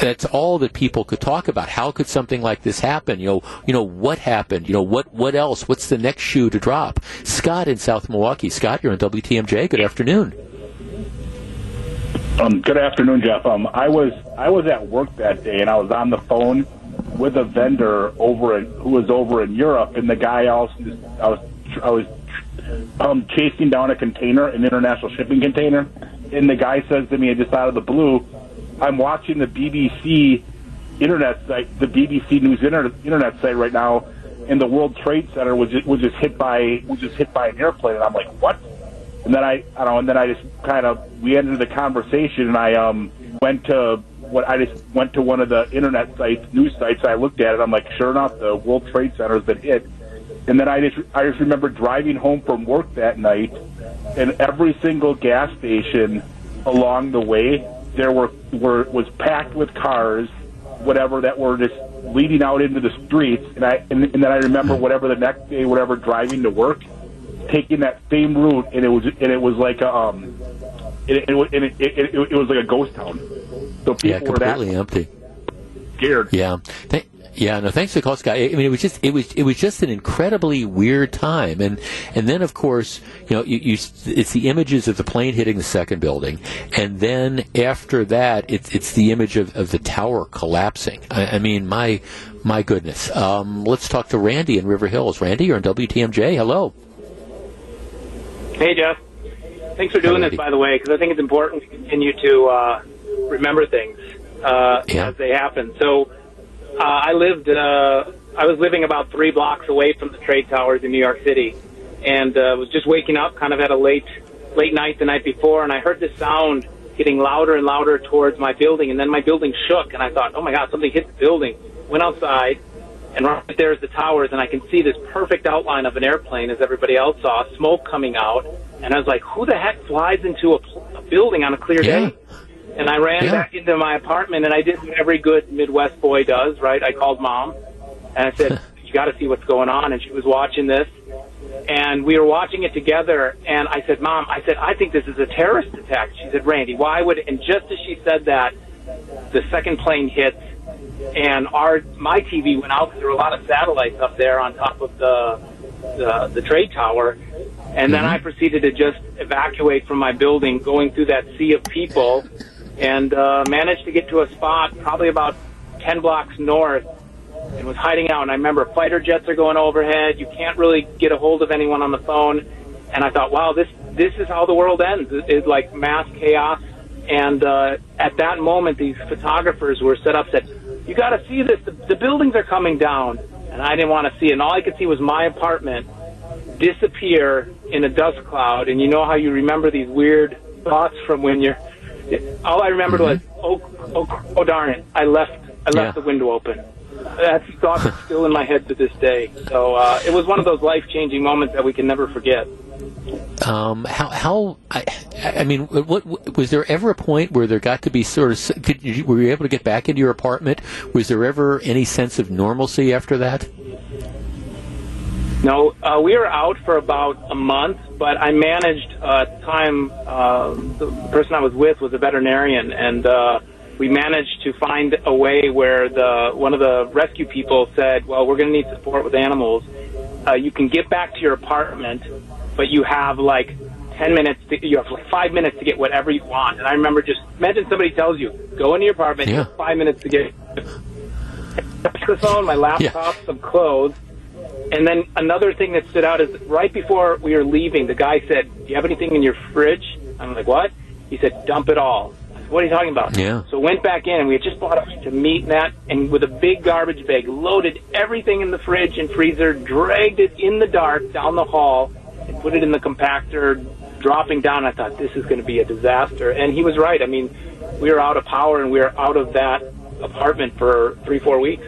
that's all that people could talk about. How could something like this happen? You know you know what happened? You know what what else? What's the next shoe to drop? Scott in south milwaukee. Scott you're on wtmj good afternoon. Um, good afternoon, Jeff. Um, I was I was at work that day, and I was on the phone with a vendor over in, who was over in Europe, and the guy also I was I was um, chasing down a container, an international shipping container, and the guy says to me just out of the blue, "I'm watching the BBC internet site, the BBC News internet, internet site right now, and the World Trade Center was just, was just hit by was just hit by an airplane." And I'm like, "What?" And then I, I don't know, and then I just kind of we ended the conversation, and I um went to what I just went to one of the internet sites, news sites. I looked at it. I'm like, sure enough, the World Trade Center has been hit. And then I just I just remember driving home from work that night, and every single gas station along the way there were were was packed with cars, whatever that were just leading out into the streets. And I and, and then I remember whatever the next day, whatever driving to work, taking that same route, and it was and it was like a um, it it, was- and it, it, it, it was like a ghost town. So people yeah were that completely empty scared. Yeah. Th- yeah, no, thanks for the call, Scott. I mean, it was just, it was, it was just an incredibly weird time, and and then of course, you know, you, you it's the images of the plane hitting the second building, and then after that, it's it's the image of, of the tower collapsing. I, I mean, my my goodness. Um, let's talk to Randy in River Hills. Randy, you're on WTMJ. Hello. Hey, Jeff. Thanks for doing this, by the way, because I think it's important to continue to uh, remember things uh, as they happen. So, uh, I lived, uh, I was living about three blocks away from the trade towers in New York City, and uh, was just waking up, kind of at a late, late night the night before, and I heard this sound getting louder and louder towards my building, and then my building shook, and I thought, oh my God, something hit the building. Went outside, and right there's the towers, and I can see this perfect outline of an airplane as everybody else saw, smoke coming out, and I was like, who the heck flies into a, a building on a clear day? And I ran Yeah. back into my apartment, and I did what every good Midwest boy does, right? I called mom, and I said, *laughs* you got to see what's going on, and she was watching this, and we were watching it together, and I said, mom, I said, I think this is a terrorist attack. She said, Randy, why would, and just as she said that, the second plane hit, and our my TV went out because there were a lot of satellites up there on top of the the, the trade tower, and then I proceeded to just evacuate from my building, going through that sea of people, and uh, managed to get to a spot probably about ten blocks north, and was hiding out. And I remember fighter jets are going overhead. You can't really get a hold of anyone on the phone, and I thought, wow, this this is how the world ends. It's like mass chaos. And uh, at that moment, these photographers were set up said, "You got to see this. The, the buildings are coming down." And I didn't want to see it. And all I could see was my apartment disappear in a dust cloud. And you know how you remember these weird thoughts from when you're. All I remembered mm-hmm. was, "Oh, oh, oh darn it! I left. I left Yeah. the window open." That thought is still in my head to this day. So uh, it was one of those life changing moments that we can never forget. Um, how how I, I mean, what, what was there ever a point where there got to be sort of could you, were you able to get back into your apartment? Was there ever any sense of normalcy after that? No, uh, we were out for about a month, but I managed uh, time. Uh, the person I was with was a veterinarian, and uh, we managed to find a way where the one of the rescue people said, "Well, we're going to need support with animals. Uh, you can get back to your apartment, but you have like." 10 minutes, to, you have like five minutes to get whatever you want. And I remember just, imagine somebody tells you, go into your apartment, you have five minutes to get the phone, my laptop, some clothes, and then another thing that stood out is right before we were leaving, the guy said, "Do you have anything in your fridge?" I'm like, "What?" He said, "Dump it all." What are you talking about? Yeah. So went back in, and we had just bought a bunch of meat and that, and with a big garbage bag, loaded everything in the fridge and freezer, dragged it in the dark down the hall, and put it in the compactor, dropping down. I thought this is going to be a disaster, and he was right. I mean, we were out of power, and we were out of that apartment for three, four weeks.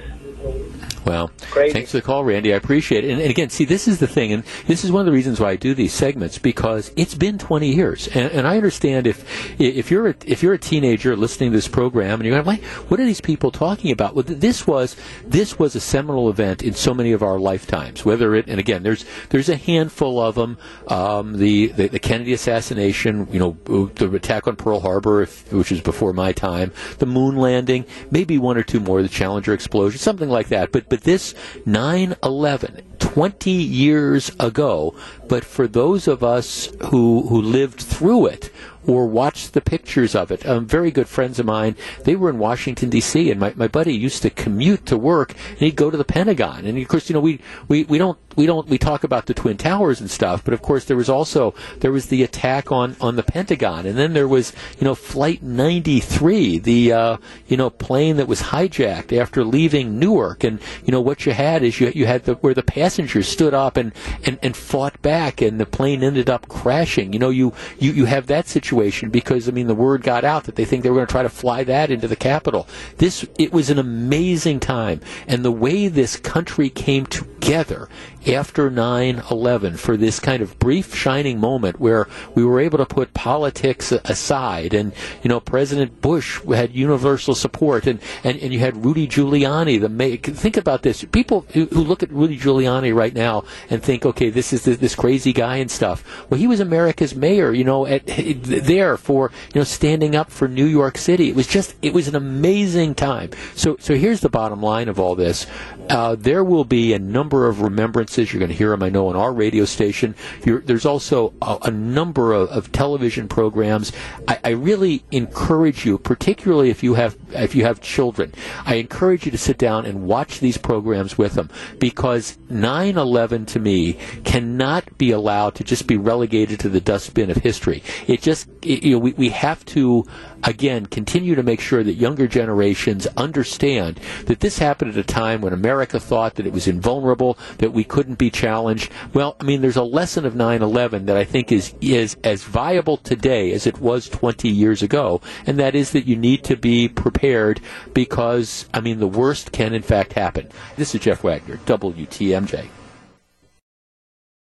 Well, thanks for the call, Randy. I appreciate it. And, and, again, see, this is the thing, and this is one of the reasons why I do these segments because it's been 20 years, and, and I understand if if you're a, if you're a teenager listening to this program and you're like, what are these people talking about? Well, this was this was a seminal event in so many of our lifetimes. Whether it, and again, there's there's a handful of them. Um, the, the, the Kennedy assassination, you know, the attack on Pearl Harbor, if, which was before my time, the moon landing, maybe one or two more, the Challenger explosion, something like that. But but this 9 11, 20 years ago, but for those of us who, who lived through it, or watched the pictures of it. Um, very good friends of mine, they were in Washington D.C. and my, my buddy used to commute to work and he'd go to the Pentagon. And of course, you know, we, we, we don't we don't we talk about the twin towers and stuff, but of course there was also there was the attack on on the Pentagon, and then there was you know Flight 93, the uh, you know plane that was hijacked after leaving Newark, and you know what you had is you you had the where the passengers stood up and and, and fought back, and the plane ended up crashing. You know you you you have that situation because I mean the word got out that they think they were going to try to fly that into the Capitol. This it was an amazing time, and the way this country came together after 9-11 for this kind of brief shining moment where we were able to put politics aside and you know president bush had universal support and, and, and you had rudy giuliani the may- think about this. People who, who, look at rudy giuliani right now and think okay this is this, this crazy guy and stuff. Well he was america's mayor you know at, *laughs* there for you know standing up for new york city. It was just it was an amazing time. So so here's the bottom line of all this. Uh, there will be a number of remembrances. You're going to hear them, I know, on our radio station. You're, there's also a, a number of, of, television programs. I, I, really encourage you, particularly if you have if you have children, I encourage you to sit down and watch these programs with them because 9/11 to me cannot be allowed to just be relegated to the dustbin of history. It just it, you know we, we have to again continue to make sure that younger generations understand that this happened at a time when America thought that it was invulnerable, that we couldn't be challenged. Well, I mean, there's a lesson of 9/11 that I think is is as viable today as it was 20 years ago, and that is that you need to be prepared because I mean the worst can in fact happen. This is Jeff Wagner, WTMJ.